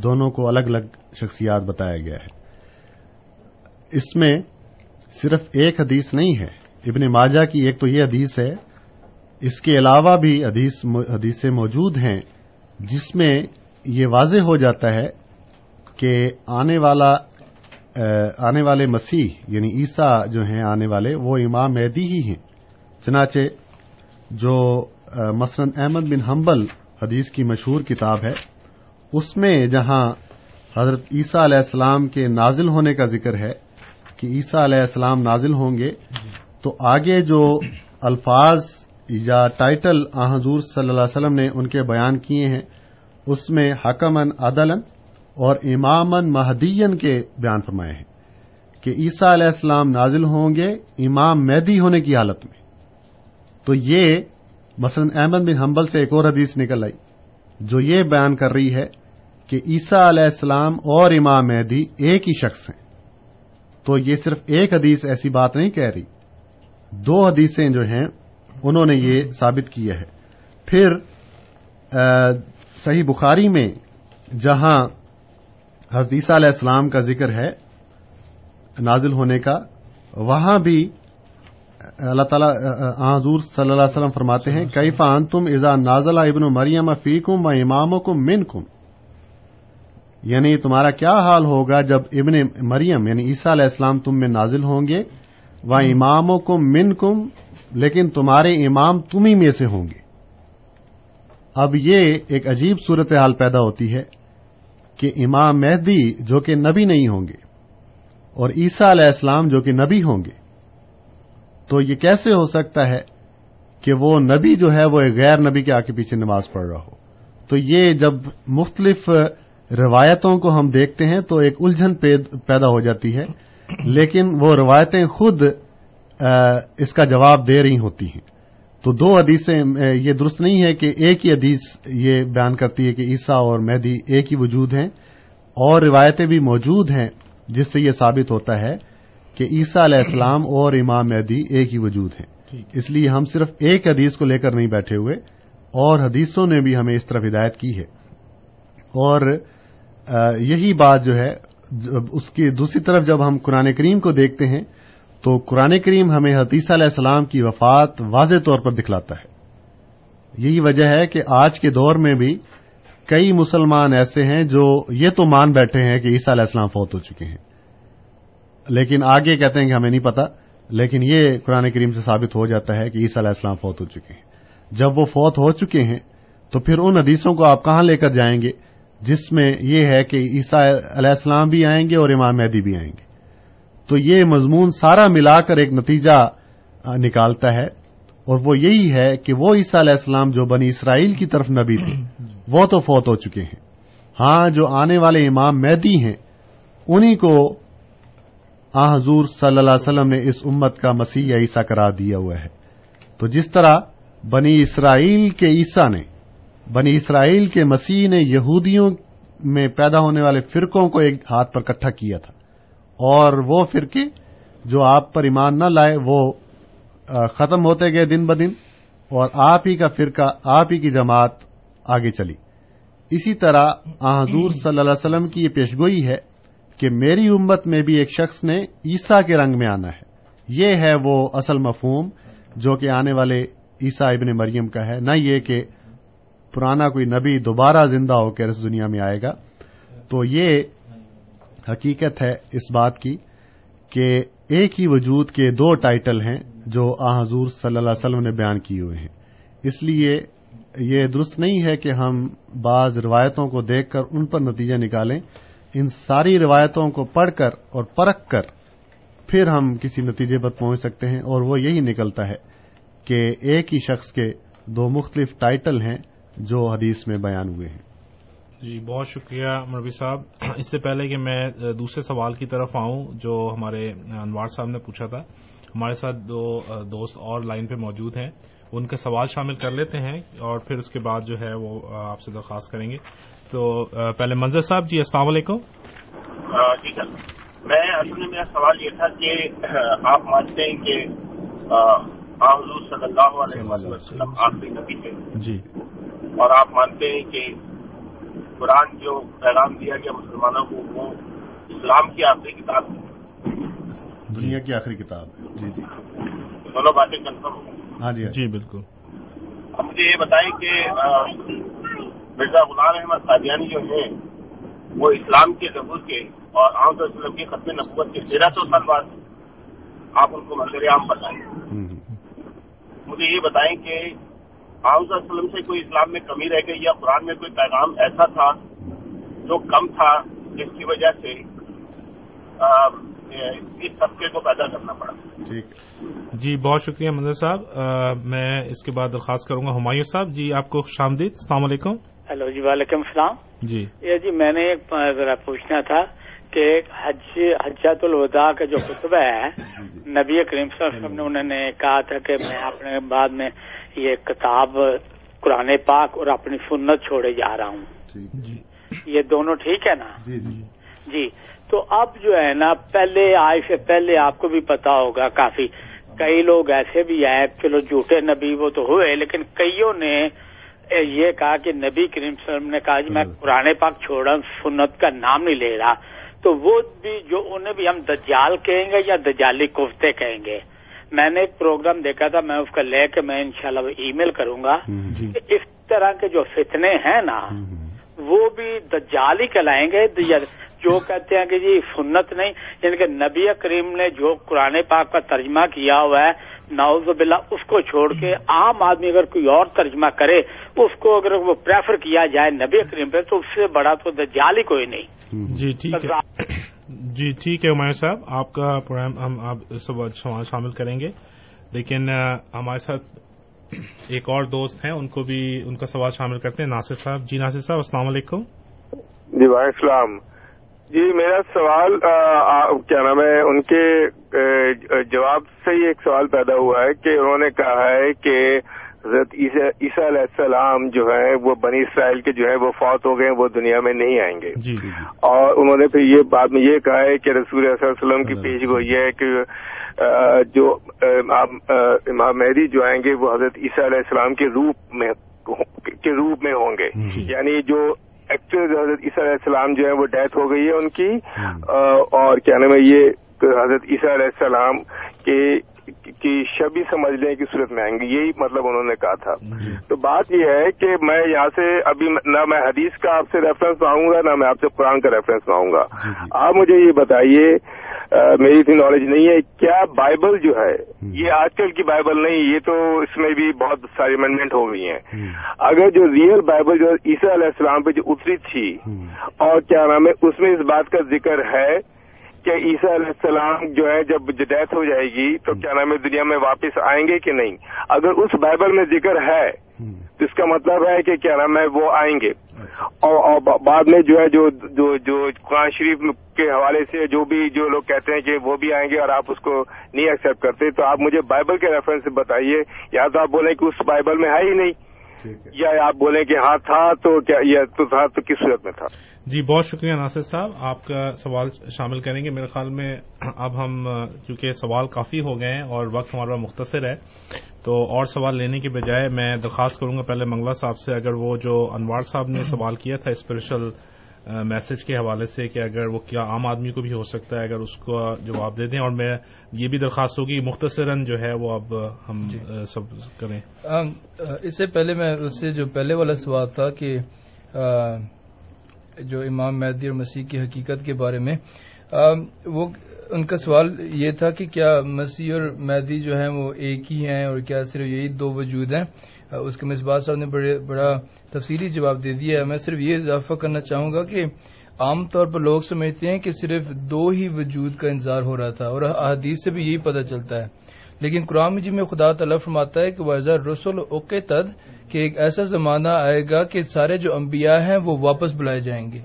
دونوں کو الگ الگ شخصیات بتایا گیا ہے۔ اس میں صرف ایک حدیث نہیں ہے۔ ابن ماجہ کی ایک تو یہ حدیث ہے، اس کے علاوہ بھی حدیث حدیثیں موجود ہیں، جس میں یہ واضح ہو جاتا ہے کہ آنے والا آنے والے مسیح یعنی عیسیٰ جو ہیں آنے والے، وہ امام مہدی ہی ہیں۔ چنانچہ جو مثلا احمد بن حنبل حدیث کی مشہور کتاب ہے۔ اس میں جہاں حضرت عیسیٰ علیہ السلام کے نازل ہونے کا ذکر ہے کہ عیسیٰ علیہ السلام نازل ہوں گے، تو آگے جو الفاظ یا ٹائٹل آ حضور صلی اللہ علیہ وسلم نے ان کے بیان کیے ہیں، اس میں حکمن عدلن اور امامن مہدین کے بیان فرمائے ہیں کہ عیسیٰ علیہ السلام نازل ہوں گے امام مہدی ہونے کی حالت میں۔ تو یہ مثلا احمد بن حنبل سے ایک اور حدیث نکل آئی، جو یہ بیان کر رہی ہے کہ عیسیٰ علیہ السلام اور امام مہدی ایک ہی شخص ہیں۔ تو یہ صرف ایک حدیث ایسی بات نہیں کہہ رہی، دو حدیثیں جو ہیں انہوں نے یہ ثابت کیا ہے۔ پھر صحیح بخاری میں جہاں حضرت عیسیٰ علیہ السلام کا ذکر ہے نازل ہونے کا، وہاں بھی اللہ تعالیٰ حضور صلی اللہ علیہ وسلم فرماتے ہیں کئی فان تم ازا نازلہ ابن مریم فیکم و اماموں کو من کم یعنی تمہارا کیا حال ہوگا جب ابن مریم یعنی عیسیٰ علیہ السلام تم میں نازل ہوں گے؟ و اماموں کو من کم لیکن تمہارے امام تم ہی میں سے ہوں گے۔ اب یہ ایک عجیب صورتحال پیدا ہوتی ہے کہ امام مہدی جو کہ نبی نہیں ہوں گے، اور عیسیٰ علیہ السلام جو کہ نبی ہوں گے۔ تو یہ کیسے ہو سکتا ہے کہ وہ نبی جو ہے وہ ایک غیر نبی کے آگے پیچھے نماز پڑھ رہا ہو؟ تو یہ جب مختلف روایتوں کو ہم دیکھتے ہیں تو ایک الجھن پیدا ہو جاتی ہے، لیکن وہ روایتیں خود اس کا جواب دے رہی ہوتی ہیں۔ تو دو حدیثیں یہ درست نہیں ہے کہ ایک ہی حدیث یہ بیان کرتی ہے کہ عیسیٰ اور مہدی ایک ہی وجود ہیں، اور روایتیں بھی موجود ہیں جس سے یہ ثابت ہوتا ہے کہ عیسیٰ علیہ السلام اور امام مہدی ایک ہی وجود ہیں۔ اس لیے ہم صرف ایک حدیث کو لے کر نہیں بیٹھے ہوئے اور حدیثوں نے بھی ہمیں اس طرف ہدایت کی ہے۔ اور یہی بات جو ہے اس کی دوسری طرف جب ہم قرآن کریم کو دیکھتے ہیں تو قرآن کریم ہمیں حدیث علیہ السلام کی وفات واضح طور پر دکھلاتا ہے۔ یہی وجہ ہے کہ آج کے دور میں بھی کئی مسلمان ایسے ہیں جو یہ تو مان بیٹھے ہیں کہ عیسیٰ علیہ السلام فوت ہو چکے ہیں۔ لیکن آگے کہتے ہیں کہ ہمیں نہیں پتا، لیکن یہ قرآن کریم سے ثابت ہو جاتا ہے کہ عیسیٰ علیہ السلام فوت ہو چکے ہیں۔ جب وہ فوت ہو چکے ہیں، تو پھر ان حدیثوں کو آپ کہاں لے کر جائیں گے؟ جس میں یہ ہے کہ عیسیٰ علیہ السلام بھی آئیں گے اور امام مہدی بھی آئیں گے۔ تو یہ مضمون سارا ملا کر ایک نتیجہ نکالتا ہے۔ اور وہ یہی ہے کہ وہ عیسیٰ علیہ السلام جو بنی اسرائیل کی طرف نبی تھے، وہ تو فوت ہو چکے ہیں۔ ہاں جو آنے والے امام مہدی ہیں، انہی کو آ حضور صلی اللہ علیہ وسلم نے اس امت کا مسیح عیسیٰ قرار دیا ہوا ہے۔ تو جس طرح بنی اسرائیل کے عیسیٰ نے، بنی اسرائیل کے مسیح نے یہودیوں میں پیدا ہونے والے فرقوں کو ایک ہاتھ پر کٹھا کیا تھا۔ اور وہ فرقے جو آپ پر ایمان نہ لائے، وہ ختم ہوتے گئے دن بدن اور آپ ہی کا فرقہ، آپ ہی کی جماعت آگے چلی۔ اسی طرح حضور صلی اللہ علیہ وسلم کی یہ پیشگوئی ہے کہ میری امت میں بھی ایک شخص نے عیسیٰ کے رنگ میں آنا ہے۔ یہ ہے وہ اصل مفہوم جو کہ آنے والے عیسیٰ ابن مریم کا ہے۔ نہ یہ کہ پرانا کوئی نبی دوبارہ زندہ ہو کر اس دنیا میں آئے گا۔ تو یہ حقیقت ہے اس بات کی کہ ایک ہی وجود کے دو ٹائٹل ہیں جو آ حضور صلی اللہ علیہ وسلم نے بیان کیے ہوئے ہیں۔ اس لیے یہ درست نہیں ہے کہ ہم بعض روایتوں کو دیکھ کر ان پر نتیجہ نکالیں۔ ان ساری روایتوں کو پڑھ کر اور پرکھ کر پھر ہم کسی نتیجے پر پہنچ سکتے ہیں اور وہ یہی نکلتا ہے کہ ایک ہی شخص کے دو مختلف ٹائٹل ہیں جو حدیث میں بیان ہوئے ہیں۔ جی بہت شکریہ مربی صاحب۔ اس سے پہلے کہ میں دوسرے سوال کی طرف آؤں، جو ہمارے انوار صاحب نے پوچھا تھا، ہمارے ساتھ دو دوست اور لائن پہ موجود ہیں۔ ان کے سوال شامل کر لیتے ہیں اور پھر اس کے بعد جو ہے وہ آپ سے درخواست کریں گے۔ تو پہلے منظر صاحب جی السلام علیکم۔ جی سر۔ میں اصل میں میرا سوال یہ تھا کہ آپ مانتے ہیں کہ حضور صلی اللہ علیہ وسلم آخری نبی تھے۔ جی۔ اور آپ مانتے ہیں کہ قرآن جو پیغام دیا گیا مسلمانوں کو وہ اسلام کی آخری کتاب ہے۔ دنیا کی آخری کتاب جی جی۔ دونوں باتیں کنفرم ہاں جی جی۔ بالکل۔ اب مجھے یہ بتائیں کہ مرزا غلام احمد قادیانی جو ہیں وہ اسلام کے ظہور کے اور عام وسلم کی ختم نبوت کے تیرہ سو سال بعد آپ ان کو منظر عام بتائیں۔ مجھے یہ بتائیں کہ عام وسلم سے کوئی اسلام میں کمی رہ گئی یا قرآن میں کوئی پیغام ایسا تھا جو کم تھا جس کی وجہ سے اس طبقے کو پیدا کرنا پڑا۔ جی بہت شکریہ منظر صاحب۔ میں اس کے بعد درخواست کروں گا ہمایوں صاحب۔ جی آپ کو خوش آمدید السلام علیکم۔ ہیلو جی وعلیکم السلام۔ جی۔ یہ جی میں نے ایک ذرا پوچھنا تھا کہ حج حجت الوداع کا جو خطبہ ہے نبی کریم صلی اللہ علیہ وسلم نے انہوں نے کہا تھا کہ میں اپنے بعد میں یہ کتاب قرآن پاک اور اپنی سنت چھوڑے جا رہا ہوں۔ یہ دونوں ٹھیک ہے نا؟ جی تو اب جو ہے نا پہلے آئے سے پہلے آپ کو بھی پتا ہوگا کافی۔ کئی لوگ ایسے بھی آئے چلو جھوٹے نبی وہ تو ہوئے لیکن کئیوں نے یہ کہا کہ نبی کریم صلی اللہ علیہ وسلم نے کہا کہ میں قرآن پاک چھوڑا سنت کا نام نہیں لے رہا۔ تو وہ بھی جو انہیں بھی ہم دجال کہیں گے یا دجالی کوفتے کہیں گے؟ میں نے ایک پروگرام دیکھا تھا میں اس کا لے کے میں انشاءاللہ ای میل کروں گا۔ کہ اس طرح کے جو فتنے ہیں نا وہ بھی دجال ہی کہلائیں گے۔ جو کہتے ہیں کہ جی سنت نہیں یعنی کہ نبی کریم نے جو قرآن پاک کا ترجمہ کیا ہوا ہے ناؤز بلا اس کو چھوڑ کے عام آدمی اگر کوئی اور ترجمہ کرے اس کو اگر وہ پریفر کیا جائے نبی کریم پہ تو اس سے بڑا تو دجال ہی کوئی نہیں۔ جی ٹھیک ہے۔ جی ٹھیک ہے عمیر صاحب آپ کا پروگرام ہم آپ سوال شامل کریں گے۔ لیکن ہمارے ساتھ ایک اور دوست ہیں ان کو بھی ان کا سوال شامل کرتے ہیں ناصر صاحب۔ جی ناصر صاحب السلام علیکم۔ جی وعلیکم السلام۔ جی میرا سوال کیا نام ہے ان کے جواب سے ہی ایک سوال پیدا ہوا ہے کہ انہوں نے کہا ہے کہ حضرت عیسیٰ علیہ السلام جو ہے وہ بنی اسرائیل کے جو ہے وہ فوت ہو گئے وہ دنیا میں نہیں آئیں گے۔ جی اور انہوں نے پھر یہ بعد میں یہ کہا ہے کہ رسول علیہ وسلم کی پیش گوئی ہے کہ جو امام مہدی جو آئیں گے وہ حضرت عیسیٰ علیہ السلام کے روپ میں کے روپ میں ہوں گے۔ یعنی جو ایکچوئل حضرت عیسیٰ علیہ السلام جو ہے وہ ڈیتھ ہو گئی ہے ان کی اور کیا نام ہے یہ حضرت عیسیٰ علیہ السلام کے کی شبی سمجھ لیں کی صورت میں آئیں گے یہی مطلب انہوں نے کہا تھا۔ تو بات یہ ہے کہ میں یہاں سے ابھی نہ میں حدیث کا آپ سے ریفرنس مانگوں گا نہ میں آپ سے قرآن کا ریفرنس مانگوں گا۔ آپ مجھے یہ بتائیے میری اتنی نالج نہیں ہے کیا بائبل جو ہے یہ آج کل کی بائبل نہیں یہ تو اس میں بھی بہت ساری امینڈمنٹ ہو گئی ہیں۔ اگر جو ریئل بائبل جو عیسیٰ علیہ السلام پہ جو اتری تھی اور کیا نام ہے اس میں اس بات کا ذکر ہے کہ عیسیٰ علیہ السلام جو ہے جب ڈیتھ ہو جائے گی تو کیا نام ہے دنیا میں واپس آئیں گے کہ نہیں؟ اگر اس بائبل میں ذکر ہے تو اس کا مطلب ہے کہ کیا نام ہے وہ آئیں گے۔ اور بعد میں جو ہے جو جو قرآن شریف کے حوالے سے جو بھی جو لوگ کہتے ہیں کہ وہ بھی آئیں گے اور آپ اس کو نہیں ایکسپٹ کرتے تو آپ مجھے بائبل کے ریفرنس سے بتائیے۔ یا تو آپ بولیں کہ اس بائبل میں ہے ہی نہیں۔ یا آپ بولیں کہ ہاں تھا تو کیا یہ تو تھا تو کس صورت میں تھا؟ جی بہت شکریہ ناصر صاحب۔ آپ کا سوال شامل کریں گے۔ میرے خیال میں اب ہم چونکہ سوال کافی ہو گئے ہیں اور وقت ہمارا مختصر ہے تو اور سوال لینے کے بجائے میں درخواست کروں گا پہلے منگلا صاحب سے اگر وہ جو انوار صاحب نے سوال کیا تھا اسپیشل میسج کے حوالے سے کہ اگر وہ کیا عام آدمی کو بھی ہو سکتا ہے اگر اس کو جواب دے دیں۔ اور میں یہ بھی درخواست ہوگی مختصراً جو ہے وہ اب ہم جی۔ سب کریں۔ اس سے پہلے میں اس سے جو پہلے والا سوال تھا کہ جو امام مہدی اور مسیح کی حقیقت کے بارے میں وہ ان کا سوال یہ تھا کہ کیا مسیح اور مہدی جو ہیں وہ ایک ہی ہیں اور کیا صرف یہی دو وجود ہیں؟ اس کے مصباح صاحب نے بڑے بڑا تفصیلی جواب دے دیا ہے۔ میں صرف یہ اضافہ کرنا چاہوں گا کہ عام طور پر لوگ سمجھتے ہیں کہ صرف دو ہی وجود کا انتظار ہو رہا تھا اور احادیث سے بھی یہی پتہ چلتا ہے۔ لیکن قرآن جی میں خدا تعالیٰ فرماتا ہے کہ وزر رسول اوکے تد کہ ایک ایسا زمانہ آئے گا کہ سارے جو انبیاء ہیں وہ واپس بلائے جائیں گے۔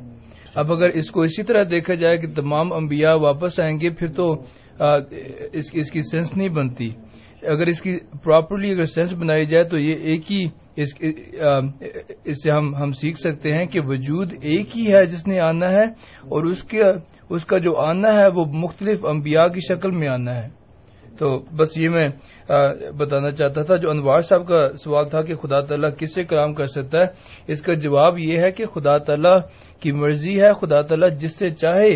اب اگر اس کو اسی طرح دیکھا جائے کہ تمام انبیاء واپس آئیں گے، پھر تو اس کی سینس نہیں بنتی۔ اگر اس کی پراپرلی اگر سینس بنائی جائے تو یہ ایک ہی اس سے ہم ہم سیکھ سکتے ہیں کہ وجود ایک ہی ہے جس نے آنا ہے اور اس اس کا جو آنا ہے وہ مختلف انبیاء کی شکل میں آنا ہے۔ تو بس یہ میں بتانا چاہتا تھا، جو انوار صاحب کا سوال تھا کہ خدا تعالیٰ کس سے کلام کر سکتا ہے، اس کا جواب یہ ہے کہ خدا تعالیٰ کی مرضی ہے، خدا تعالیٰ جس سے چاہے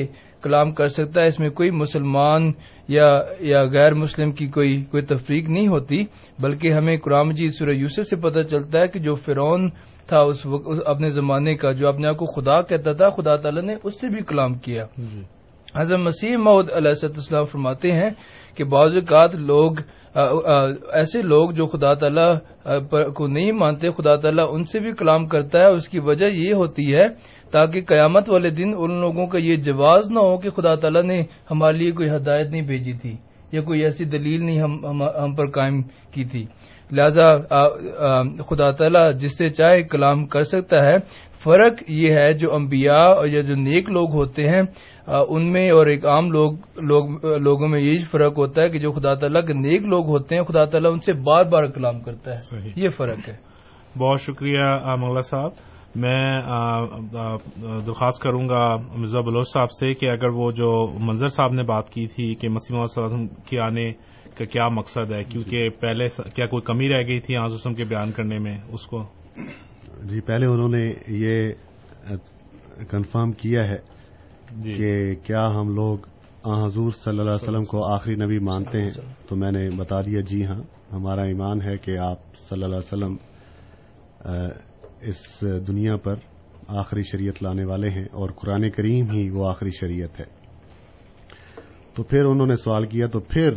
کلام کر سکتا ہے، اس میں کوئی مسلمان یا یا غیر مسلم کی کوئی کوئی تفریق نہیں ہوتی بلکہ ہمیں قرآن مجید سورہ یوسف سے پتہ چلتا ہے کہ جو فرعون تھا اس وقت اپنے زمانے کا جو اپنے آپ کو خدا کہتا تھا خدا تعالیٰ نے اس سے بھی کلام کیا۔ حضرت مسیح محدود علیہ السلام فرماتے ہیں کہ بعض اوقات لوگ ایسے لوگ جو خدا تعالیٰ کو نہیں مانتے خدا تعالیٰ ان سے بھی کلام کرتا ہے اس کی وجہ یہ ہوتی ہے تاکہ قیامت والے دن ان لوگوں کا یہ جواز نہ ہو کہ خدا تعالیٰ نے ہمارے لیے کوئی ہدایت نہیں بھیجی تھی یا کوئی ایسی دلیل نہیں ہم ہم پر قائم کی تھی۔ لہذا خدا تعالیٰ جس سے چاہے کلام کر سکتا ہے۔ فرق یہ ہے جو انبیاء اور یا جو نیک لوگ ہوتے ہیں ان میں اور ایک عام لوگ لوگ لوگوں میں یہی فرق ہوتا ہے کہ جو خدا تعالیٰ کے نیک لوگ ہوتے ہیں خدا تعالیٰ ان سے بار بار کلام کرتا ہے۔ یہ فرق ہے۔ بہت شکریہ صاحب۔ میں درخواست کروں گا مرزا بلوچ صاحب سے کہ اگر وہ جو منظر صاحب نے بات کی تھی کہ مسیم وسلم کے آنے کا کیا مقصد ہے کیونکہ پہلے کیا کوئی کمی رہ گئی تھی آزم کے بیان کرنے میں اس کو؟ جی پہلے انہوں نے یہ کنفرم کیا ہے جی. کہ کیا ہم لوگ حضور صلی اللہ علیہ وسلم کو آخری نبی مانتے ہیں؟ تو میں نے بتا دیا جی ہاں ہمارا ایمان ہے کہ آپ صلی اللہ علیہ وسلم اس دنیا پر آخری شریعت لانے والے ہیں اور قرآن کریم ہی وہ آخری شریعت ہے۔ تو پھر انہوں نے سوال کیا، تو پھر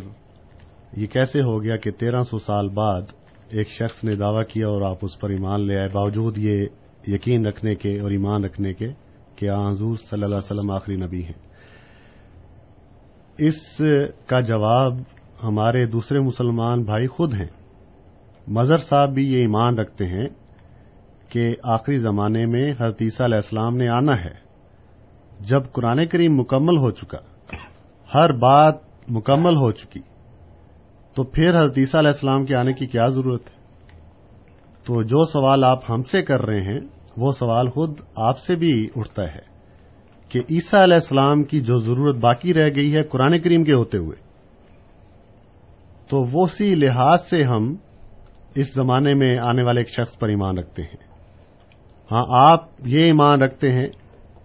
یہ کیسے ہو گیا کہ تیرہ سو سال بعد ایک شخص نے دعویٰ کیا اور آپ اس پر ایمان لے آئے؟ باوجود یہ یقین رکھنے کے اور ایمان رکھنے کے کہ حضور صلی اللہ علیہ وسلم آخری نبی ہیں۔ اس کا جواب ہمارے دوسرے مسلمان بھائی خود ہیں۔ مظہر صاحب بھی یہ ایمان رکھتے ہیں کہ آخری زمانے میں حضرت عیسیٰ علیہ السلام نے آنا ہے۔ جب قرآن کریم مکمل ہو چکا، ہر بات مکمل ہو چکی، تو پھر حضرت عیسیٰ علیہ السلام کے آنے کی کیا ضرورت ہے؟ تو جو سوال آپ ہم سے کر رہے ہیں، وہ سوال خود آپ سے بھی اٹھتا ہے کہ عیسیٰ علیہ السلام کی جو ضرورت باقی رہ گئی ہے قرآن کریم کے ہوتے ہوئے۔ تو وہ سی لحاظ سے ہم اس زمانے میں آنے والے ایک شخص پر ایمان رکھتے ہیں۔ ہاں آپ یہ ایمان رکھتے ہیں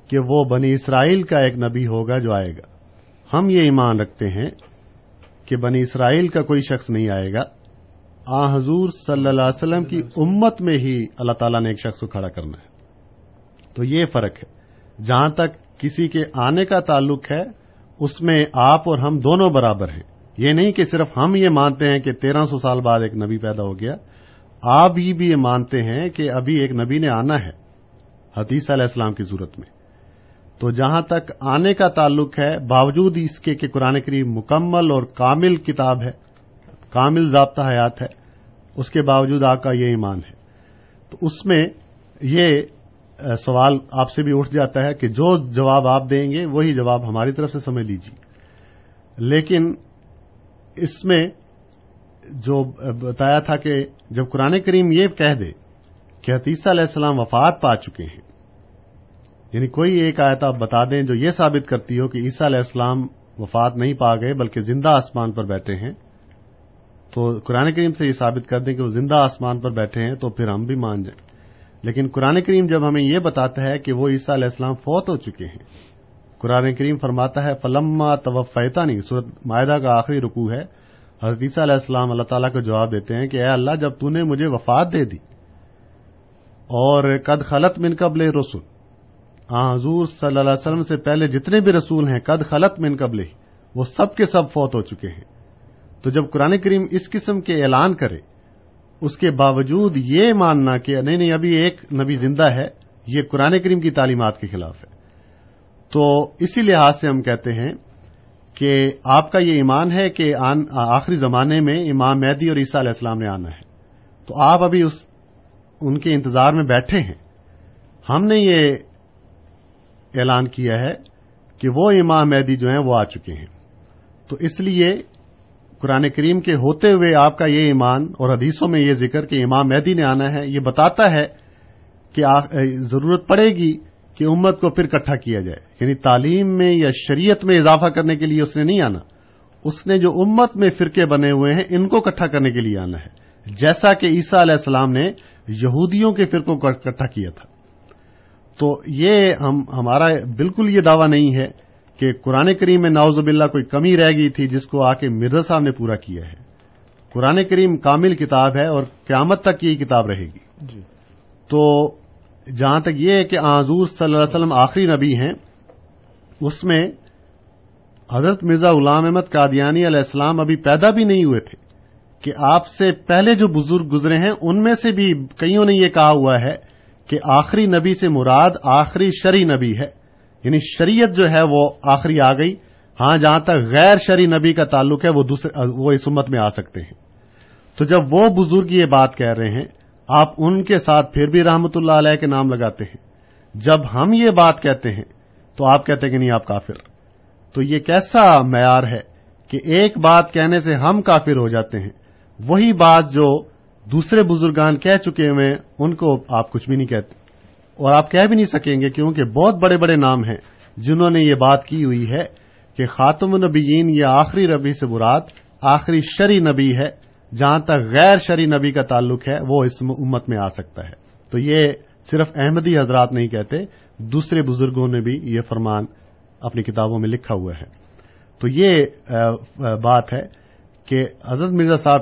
کہ وہ بنی اسرائیل کا ایک نبی ہوگا جو آئے گا۔ ہم یہ ایمان رکھتے ہیں کہ بنی اسرائیل کا کوئی شخص نہیں آئے گا۔ آ، حضور صلی اللہ علیہ وسلم کی امت میں ہی اللہ تعالیٰ نے ایک شخص کو کھڑا کرنا ہے۔ تو یہ فرق ہے۔ جہاں تک کسی کے آنے کا تعلق ہے، اس میں آپ اور ہم دونوں برابر ہیں۔ یہ نہیں کہ صرف ہم یہ مانتے ہیں کہ تیرہ سو سال بعد ایک نبی پیدا ہو گیا آپ یہ بھی یہ مانتے ہیں کہ ابھی ایک نبی نے آنا ہے، حدیث علیہ السلام کی صورت میں۔ تو جہاں تک آنے کا تعلق ہے، باوجود اس کے کہ قرآن کریم مکمل اور کامل کتاب ہے، کامل ضابطہ حیات ہے، اس کے باوجود آپ کا یہ ایمان ہے۔ تو اس میں یہ سوال آپ سے بھی اٹھ جاتا ہے کہ جو جواب آپ دیں گے، وہی جواب ہماری طرف سے سمجھ لیجیے۔ لیکن اس میں جو بتایا تھا کہ جب قرآن کریم یہ کہہ دے کہ حتیثہ علیہ السلام وفات پا چکے ہیں یعنی کوئی ایک آیت آپ بتا دیں جو یہ ثابت کرتی ہو کہ عیسیٰ علیہ السلام وفات نہیں پا گئے بلکہ زندہ آسمان پر بیٹھے ہیں، تو قرآن کریم سے یہ ثابت کر دیں کہ وہ زندہ آسمان پر بیٹھے ہیں تو پھر ہم بھی مان جائیں۔ لیکن قرآن کریم جب ہمیں یہ بتاتا ہے کہ وہ عیسیٰ علیہ السلام فوت ہو چکے ہیں، قرآن کریم فرماتا ہے، فلما توفیتا نہیں صورت معاہدہ کا آخری رکوع ہے۔ حضرت عیسیٰ علیہ السلام اللہ تعالیٰ کو جواب دیتے ہیں کہ اے اللہ، جب تو نے مجھے وفات دے دی اور قد خلط من قبل رسول حضور صلی اللہ علیہ وسلم سے پہلے جتنے بھی رسول ہیں، قد خلط من قبل، وہ سب کے سب فوت ہو چکے ہیں۔ تو جب قرآن کریم اس قسم کے اعلان کرے، اس کے باوجود یہ ماننا کہ نہیں نہیں، ابھی ایک نبی زندہ ہے، یہ قرآن کریم کی تعلیمات کے خلاف ہے۔ تو اسی لحاظ سے ہم کہتے ہیں کہ آپ کا یہ ایمان ہے کہ آخری زمانے میں امام مہدی اور عیسیٰ علیہ السلام نے آنا ہے۔ تو آپ ابھی اس ان کے انتظار میں بیٹھے ہیں۔ ہم نے یہ اعلان کیا ہے کہ وہ امام مہدی جو ہیں وہ آ چکے ہیں۔ تو اس لیے قرآن کریم کے ہوتے ہوئے آپ کا یہ ایمان اور حدیثوں میں یہ ذکر کہ امام مہدی نے آنا ہے، یہ بتاتا ہے کہ ضرورت پڑے گی کہ امت کو پھر کٹھا کیا جائے۔ یعنی تعلیم میں یا شریعت میں اضافہ کرنے کے لیے اس نے نہیں آنا۔ اس نے جو امت میں فرقے بنے ہوئے ہیں ان کو کٹھا کرنے کے لیے آنا ہے۔ جیسا کہ عیسیٰ علیہ السلام نے یہودیوں کے فرقوں کو اکٹھا کیا تھا۔ تو یہ ہم ہمارا بالکل یہ دعویٰ نہیں ہے کہ قرآن کریم میں ناوز باللہ کوئی کمی رہ گئی تھی جس کو آ کے مرزا صاحب نے پورا کیا ہے۔ قرآن کریم کامل کتاب ہے اور قیامت تک یہ کتاب رہے گی۔ جی۔ تو جہاں تک یہ ہے کہ آزور صلی اللہ علیہ وسلم آخری نبی ہیں، اس میں حضرت مرزا غلام احمد قادیانی علیہ السلام ابھی پیدا بھی نہیں ہوئے تھے۔ کہ آپ سے پہلے جو بزرگ گزرے ہیں، ان میں سے بھی کئیوں نے یہ کہا ہوا ہے کہ آخری نبی سے مراد آخری شری نبی ہے۔ یعنی شریعت جو ہے وہ آخری آ گئی۔ ہاں جہاں تک غیر شری نبی کا تعلق ہے، وہ دوسرے، وہ اس امت میں آ سکتے ہیں۔ تو جب وہ بزرگ یہ بات کہہ رہے ہیں آپ ان کے ساتھ پھر بھی رحمت اللہ علیہ کے نام لگاتے ہیں۔ جب ہم یہ بات کہتے ہیں، تو آپ کہتے ہیں کہ نہیں، آپ کافر۔ تو یہ کیسا معیار ہے کہ ایک بات کہنے سے ہم کافر ہو جاتے ہیں، وہی بات جو دوسرے بزرگان کہہ چکے ہوئے ان کو آپ کچھ بھی نہیں کہتے۔ اور آپ کہہ بھی نہیں سکیں گے کیونکہ بہت بڑے بڑے نام ہیں جنہوں نے یہ بات کی ہوئی ہے کہ خاتم النبیین یہ آخری ربی سے مراد، آخری شری نبی ہے۔ جہاں تک غیر شری نبی کا تعلق ہے، وہ اس امت میں آ سکتا ہے۔ تو یہ صرف احمدی حضرات نہیں کہتے، دوسرے بزرگوں نے بھی یہ فرمان اپنی کتابوں میں لکھا ہوا ہے۔ تو یہ بات ہے کہ حضرت مرزا صاحب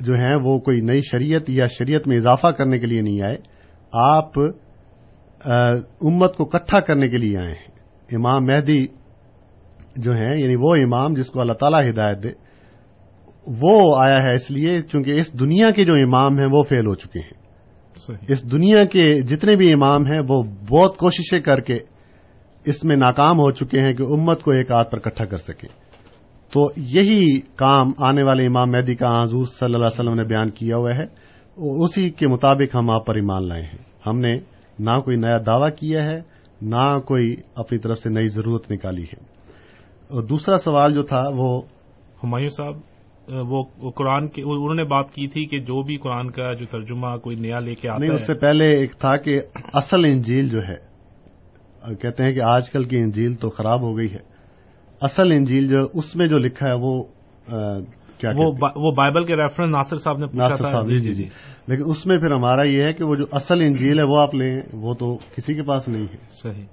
جو ہیں، وہ کوئی نئی شریعت یا شریعت میں اضافہ کرنے کے لیے نہیں آئے۔ آپ امت کو کٹھا کرنے کے لیے آئے ہیں۔ امام مہدی جو ہیں یعنی وہ امام جس کو اللہ تعالیٰ ہدایت دے وہ آیا ہے اس لیے چونکہ اس دنیا کے جو امام ہیں وہ فیل ہو چکے ہیں۔ اس دنیا کے جتنے بھی امام ہیں وہ بہت کوششیں کر کے اس میں ناکام ہو چکے ہیں کہ امت کو ایک ہاتھ پر کٹھا کر سکیں تو یہی کام آنے والے امام مہدی کا حضور صلی اللہ علیہ وسلم نے بیان کیا ہوا ہے۔ اسی کے مطابق ہم آپ پر ایمان لائے ہیں۔ ہم نے نہ کوئی نیا دعویٰ کیا ہے نہ کوئی اپنی طرف سے نئی ضرورت نکالی ہے۔ دوسرا سوال جو تھا وہ ہمایوں صاحب وہ قرآن کے انہوں نے بات کی تھی کہ جو بھی قرآن کا جو ترجمہ کوئی نیا لے کے آتا نہیں ہے اس سے پہلے ایک تھا کہ اصل انجیل جو ہے کہتے ہیں کہ آج کل کی انجیل تو خراب ہو گئی ہے۔ اصل انجیل جو اس میں جو لکھا ہے وہ کیا وہ وہ بائبل کے ریفرنس ناصر صاحب نے پوچھا ناصر تھا۔ صاحب جی جی۔ جی۔ لیکن اس میں پھر ہمارا یہ ہے کہ وہ جو اصل انجیل ہے وہ آپ لیں وہ تو کسی کے پاس نہیں ہے۔ صحیح۔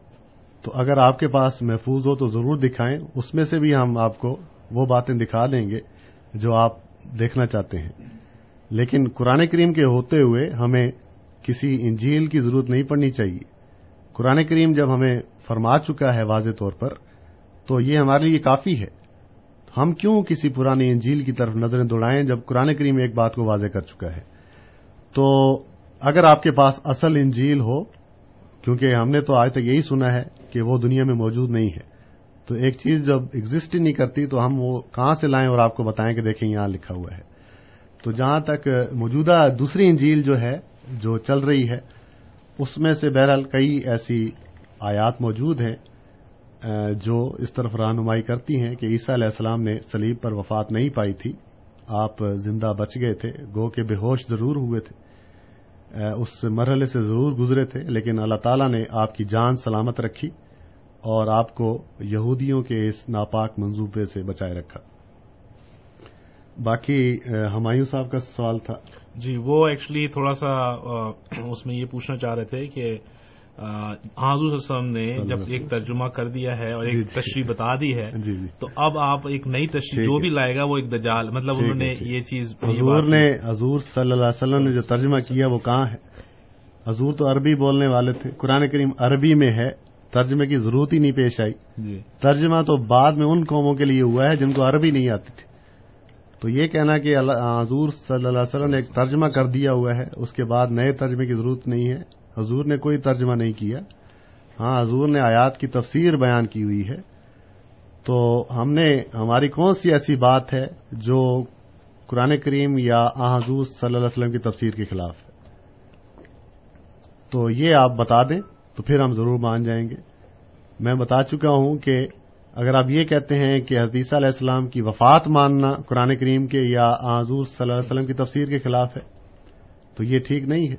تو اگر آپ کے پاس محفوظ ہو تو ضرور دکھائیں اس میں سے بھی ہم آپ کو وہ باتیں دکھا دیں گے۔ جو آپ دیکھنا چاہتے ہیں۔ لیکن قرآن کریم کے ہوتے ہوئے ہمیں کسی انجیل کی ضرورت نہیں پڑنی چاہیے۔ قرآن کریم جب ہمیں فرما چکا ہے واضح طور پر، تو یہ ہمارے لیے کافی ہے۔ ہم کیوں کسی پرانی انجیل کی طرف نظریں دوڑائیں جب قرآن کریم ایک بات کو واضح کر چکا ہے؟ تو اگر آپ کے پاس اصل انجیل ہو، کیونکہ ہم نے تو آج تک یہی سنا ہے کہ وہ دنیا میں موجود نہیں ہے تو ایک چیز جب ایگزٹ ہی نہیں کرتی تو ہم وہ کہاں سے لائیں اور آپ کو بتائیں کہ دیکھیں یہاں لکھا ہوا ہے۔ تو جہاں تک موجودہ دوسری انجیل جو ہے، جو چل رہی ہے، اس میں سے بہرحال کئی ایسی آیات موجود ہیں جو اس طرف رہنمائی کرتی ہیں کہ عیسیٰ علیہ السلام نے سلیب پر وفات نہیں پائی تھی۔ آپ زندہ بچ گئے تھے، گو کے بے ہوش ضرور ہوئے تھے۔ اس مرحلے سے ضرور گزرے تھے، لیکن اللہ تعالیٰ نے آپ کی جان سلامت رکھی۔ اور آپ کو یہودیوں کے اس ناپاک منصوبے سے بچائے رکھا۔ باقی ہمایوں صاحب کا سوال تھا۔ جی وہ ایکچولی تھوڑا سا اس میں یہ پوچھنا چاہ رہے تھے کہ حضور وسلم نے جب ایک ترجمہ کر دیا ہے اور ایک تشریح بتا دی ہے تو اب آپ ایک نئی تشریح جو بھی لائے گا وہ ایک دجال مطلب انہوں نے یہ چیز حضور نے حضور صلی اللہ علیہ وسلم نے جو ترجمہ کیا وہ کہاں ہے؟ حضور تو عربی بولنے والے تھے قرآن کریم عربی میں ہے۔ ترجمے کی ضرورت ہی نہیں پیش آئی۔ ترجمہ تو بعد میں ان قوموں کے لیے ہوا ہے جن کو عربی نہیں آتی تھی۔ تو یہ کہنا کہ حضور صلی اللہ علیہ وسلم نے ایک ترجمہ کر دیا ہوا ہے۔ اس کے بعد نئے ترجمے کی ضرورت نہیں ہے۔ حضور نے کوئی ترجمہ نہیں کیا۔ ہاں حضور نے آیات کی تفسیر بیان کی ہوئی ہے۔ تو ہم نے ہماری کون سی ایسی بات ہے جو قرآن کریم یا حضور صلی اللہ علیہ وسلم کی تفسیر کے خلاف ہے؟ تو یہ آپ بتا دیں۔ تو پھر ہم ضرور مان جائیں گے۔ میں بتا چکا ہوں کہ اگر آپ یہ کہتے ہیں کہ حدیثہ علیہ السلام کی وفات ماننا قرآن کریم کے یا حضور صلی اللہ علیہ وسلم کی تفسیر کے خلاف ہے، تو یہ ٹھیک نہیں ہے۔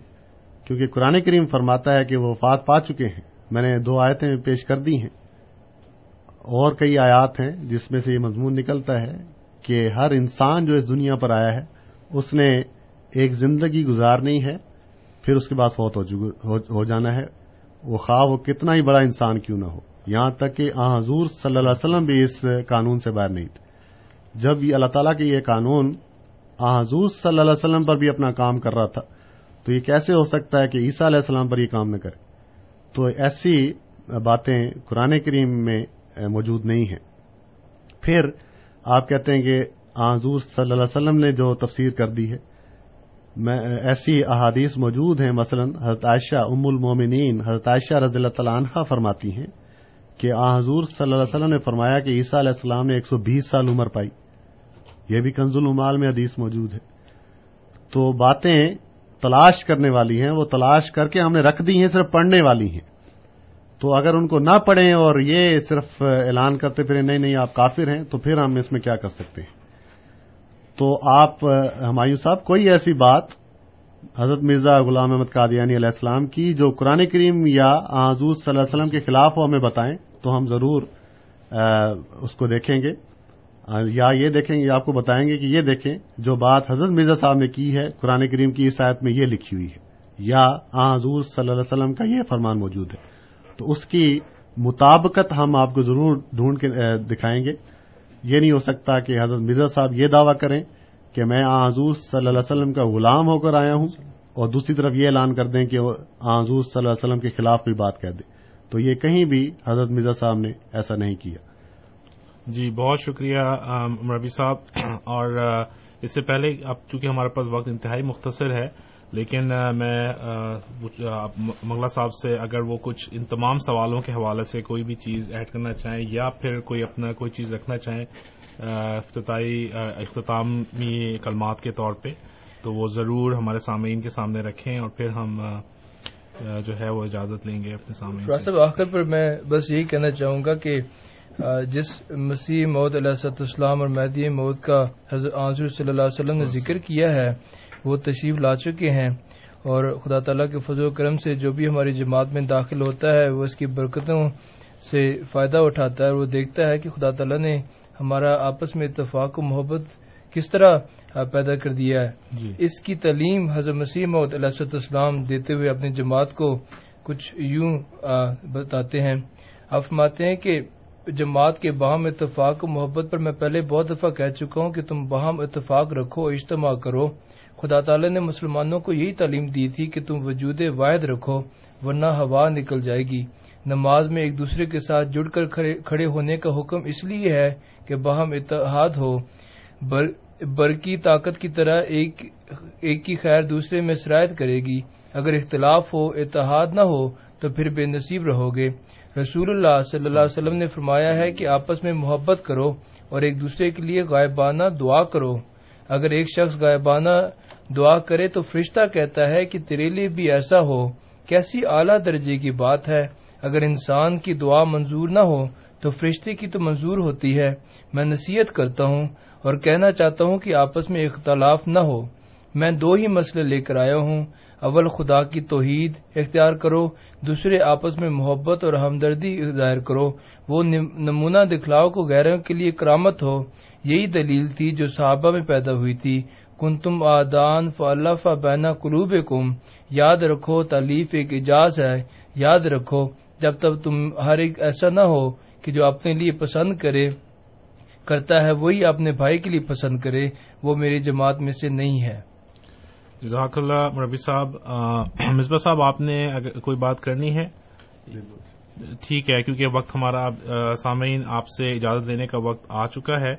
کیونکہ قرآن کریم فرماتا ہے کہ وہ وفات پا چکے ہیں۔ میں نے دو آیتیں پیش کر دی ہیں۔ اور کئی آیات ہیں جس میں سے یہ مضمون نکلتا ہے کہ ہر انسان جو اس دنیا پر آیا ہے، اس نے ایک زندگی گزارنی ہے، پھر اس کے بعد فوت ہو جانا ہے۔ وہ خواہ وہ کتنا ہی بڑا انسان کیوں نہ ہو۔ یہاں تک کہ آ حضور صلی اللہ علیہ وسلم بھی اس قانون سے باہر نہیں تھے۔ جب یہ اللہ تعالیٰ کے یہ قانون آ حضور صلی اللہ علیہ وسلم پر بھی اپنا کام کر رہا تھا، تو یہ کیسے ہو سکتا ہے کہ عیسیٰ علیہ السلام پر یہ کام نہ کرے؟ تو ایسی باتیں قرآن کریم میں موجود نہیں ہیں۔ پھر آپ کہتے ہیں کہ حضور صلی اللہ علیہ وسلم نے جو تفسیر کر دی ہے ایسی احادیث موجود ہیں، مثلا حضرت عائشہ ام المومنین، حضرت عائشہ رضی اللہ تعالیٰ عنہ فرماتی ہیں کہ آ حضور صلی اللہ علیہ وسلم نے فرمایا کہ عیسیٰ علیہ السلام نے ایک سو بیس سال عمر پائی۔ یہ بھی کنز المال میں حدیث موجود ہے۔ تو باتیں تلاش کرنے والی ہیں، وہ تلاش کر کے ہم نے رکھ دی ہیں، صرف پڑھنے والی ہیں۔ تو اگر ان کو نہ پڑھیں اور یہ صرف اعلان کرتے پھر نہیں نہیں، آپ کافر ہیں، تو پھر ہم اس میں کیا کر سکتے ہیں؟ تو آپ، ہمایوں صاحب، کوئی ایسی بات حضرت مرزا غلام احمد قادیانی علیہ السلام کی جو قرآن کریم یا حضور صلی اللہ علیہ وسلم کے خلاف ہو ہمیں بتائیں تو ہم ضرور اس کو دیکھیں گے۔ یا یہ دیکھیں گے آپ کو بتائیں گے کہ یہ دیکھیں جو بات حضرت مرزا صاحب نے کی ہے، قرآن کریم کی اس آیت میں یہ لکھی ہوئی ہے۔ یا آ حضور صلی اللہ علیہ وسلم کا یہ فرمان موجود ہے۔ تو اس کی مطابقت ہم آپ کو ضرور ڈھونڈ کے دکھائیں گے۔ یہ نہیں ہو سکتا کہ حضرت مرزا صاحب یہ دعویٰ کریں کہ میں آ حضور صلی اللہ علیہ وسلم کا غلام ہو کر آیا ہوں اور دوسری طرف یہ اعلان کر دیں کہ آ حضور صلی اللہ علیہ وسلم کے خلاف بھی بات کہہ دیں تو یہ کہیں بھی حضرت مرزا صاحب نے ایسا نہیں کیا۔ جی بہت شکریہ مربی صاحب۔ اور اس سے پہلے اب چونکہ ہمارے پاس وقت انتہائی مختصر ہے لیکن میں منگلہ صاحب سے اگر وہ کچھ ان تمام سوالوں کے حوالے سے کوئی بھی چیز ایڈ کرنا چاہیں یا پھر کوئی اپنا کوئی چیز رکھنا چاہیں افتتاحی اختتامی کلمات کے طور پہ تو وہ ضرور ہمارے سامعین کے سامنے رکھیں اور پھر ہم جو ہے وہ اجازت لیں گے اپنے سامنے صاحب آخر پر میں بس یہی کہنا چاہوں گا کہ جس مسیح موت علیہ السلام اور مہدی موت کا حضرت صلی اللہ علیہ وسلم نے ذکر کیا ہے وہ تشریف لا چکے ہیں اور خدا تعالیٰ کے فضل و کرم سے جو بھی ہماری جماعت میں داخل ہوتا ہے وہ اس کی برکتوں سے فائدہ اٹھاتا ہے اور وہ دیکھتا ہے کہ خدا تعالیٰ نے ہمارا آپس میں اتفاق و محبت کس طرح پیدا کر دیا ہے۔ جی۔ اس کی تعلیم حضرت مسیح موت علیہ السلام دیتے ہوئے اپنی جماعت کو کچھ یوں بتاتے ہیں۔ آپ فرماتے ہیں کہ جماعت کے باہم اتفاق و محبت پر میں پہلے بہت دفعہ کہہ چکا ہوں کہ تم باہم اتفاق رکھو اجتماع کرو۔ خدا تعالی نے مسلمانوں کو یہی تعلیم دی تھی کہ تم وجود واحد رکھو، ورنہ ہوا نکل جائے گی۔ نماز میں ایک دوسرے کے ساتھ جڑ کر کھڑے- ہونے کا حکم اس لیے ہے کہ باہم اتحاد ہو۔ بر برقی طاقت کی طرح ایک ایک کی خیر دوسرے میں سرایت کرے گی۔ اگر اختلاف ہو، اتحاد نہ ہو، تو پھر بے نصیب رہو گے۔ رسول اللہ صلی اللہ علیہ وسلم نے فرمایا ہے کہ آپس میں محبت کرو اور ایک دوسرے کے لیے غائبانہ دعا کرو۔ اگر ایک شخص غائبانہ دعا کرے تو فرشتہ کہتا ہے کہ تیرے لیے بھی ایسا ہو، کیسی اعلیٰ درجے کی بات ہے؟ اگر انسان کی دعا منظور نہ ہو، تو فرشتے کی تو منظور ہوتی ہے۔ میں نصیحت کرتا ہوں اور کہنا چاہتا ہوں کہ آپس میں اختلاف نہ ہو۔ میں دو ہی مسئلے لے کر آیا ہوں۔ اول، خدا کی توحید اختیار کرو۔ دوسرے، آپس میں محبت اور ہمدردی ظاہر کرو۔ وہ نمونہ دکھلاؤ کو غیروں کے لیے کرامت ہو۔ یہی دلیل تھی جو صحابہ میں پیدا ہوئی تھی۔ کن تم آدان فلف بینا قلوب یاد رکھو تعلیف ایک اجاز ہے. یاد رکھو جب تک تم ہر ایک ایسا نہ ہو کہ جو اپنے لیے پسند کرے کرتا ہے وہی اپنے بھائی کے لیے پسند کرے وہ میری جماعت میں سے نہیں ہے۔ جزاک اللہ مربی صاحب مصباح صاحب آپ نے کوئی بات کرنی ہے؟ ٹھیک ہے کیونکہ وقت ہمارا سامعین آپ سے اجازت لینے کا وقت آ چکا ہے۔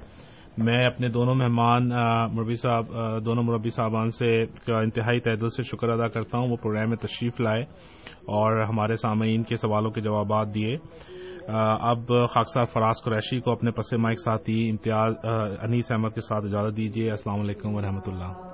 میں اپنے دونوں مہمان مربی صاحب دونوں مربی صاحبان سے کا انتہائی تہ دل سے شکر ادا کرتا ہوں وہ پروگرام میں تشریف لائے اور ہمارے سامعین کے سوالوں کے جوابات دیے۔ اب خاکسار فراز قریشی کو اپنے پس مائک ساتھی امتیاز انیس احمد کے ساتھ اجازت دیجیے۔ السلام علیکم ورحمۃ اللہ۔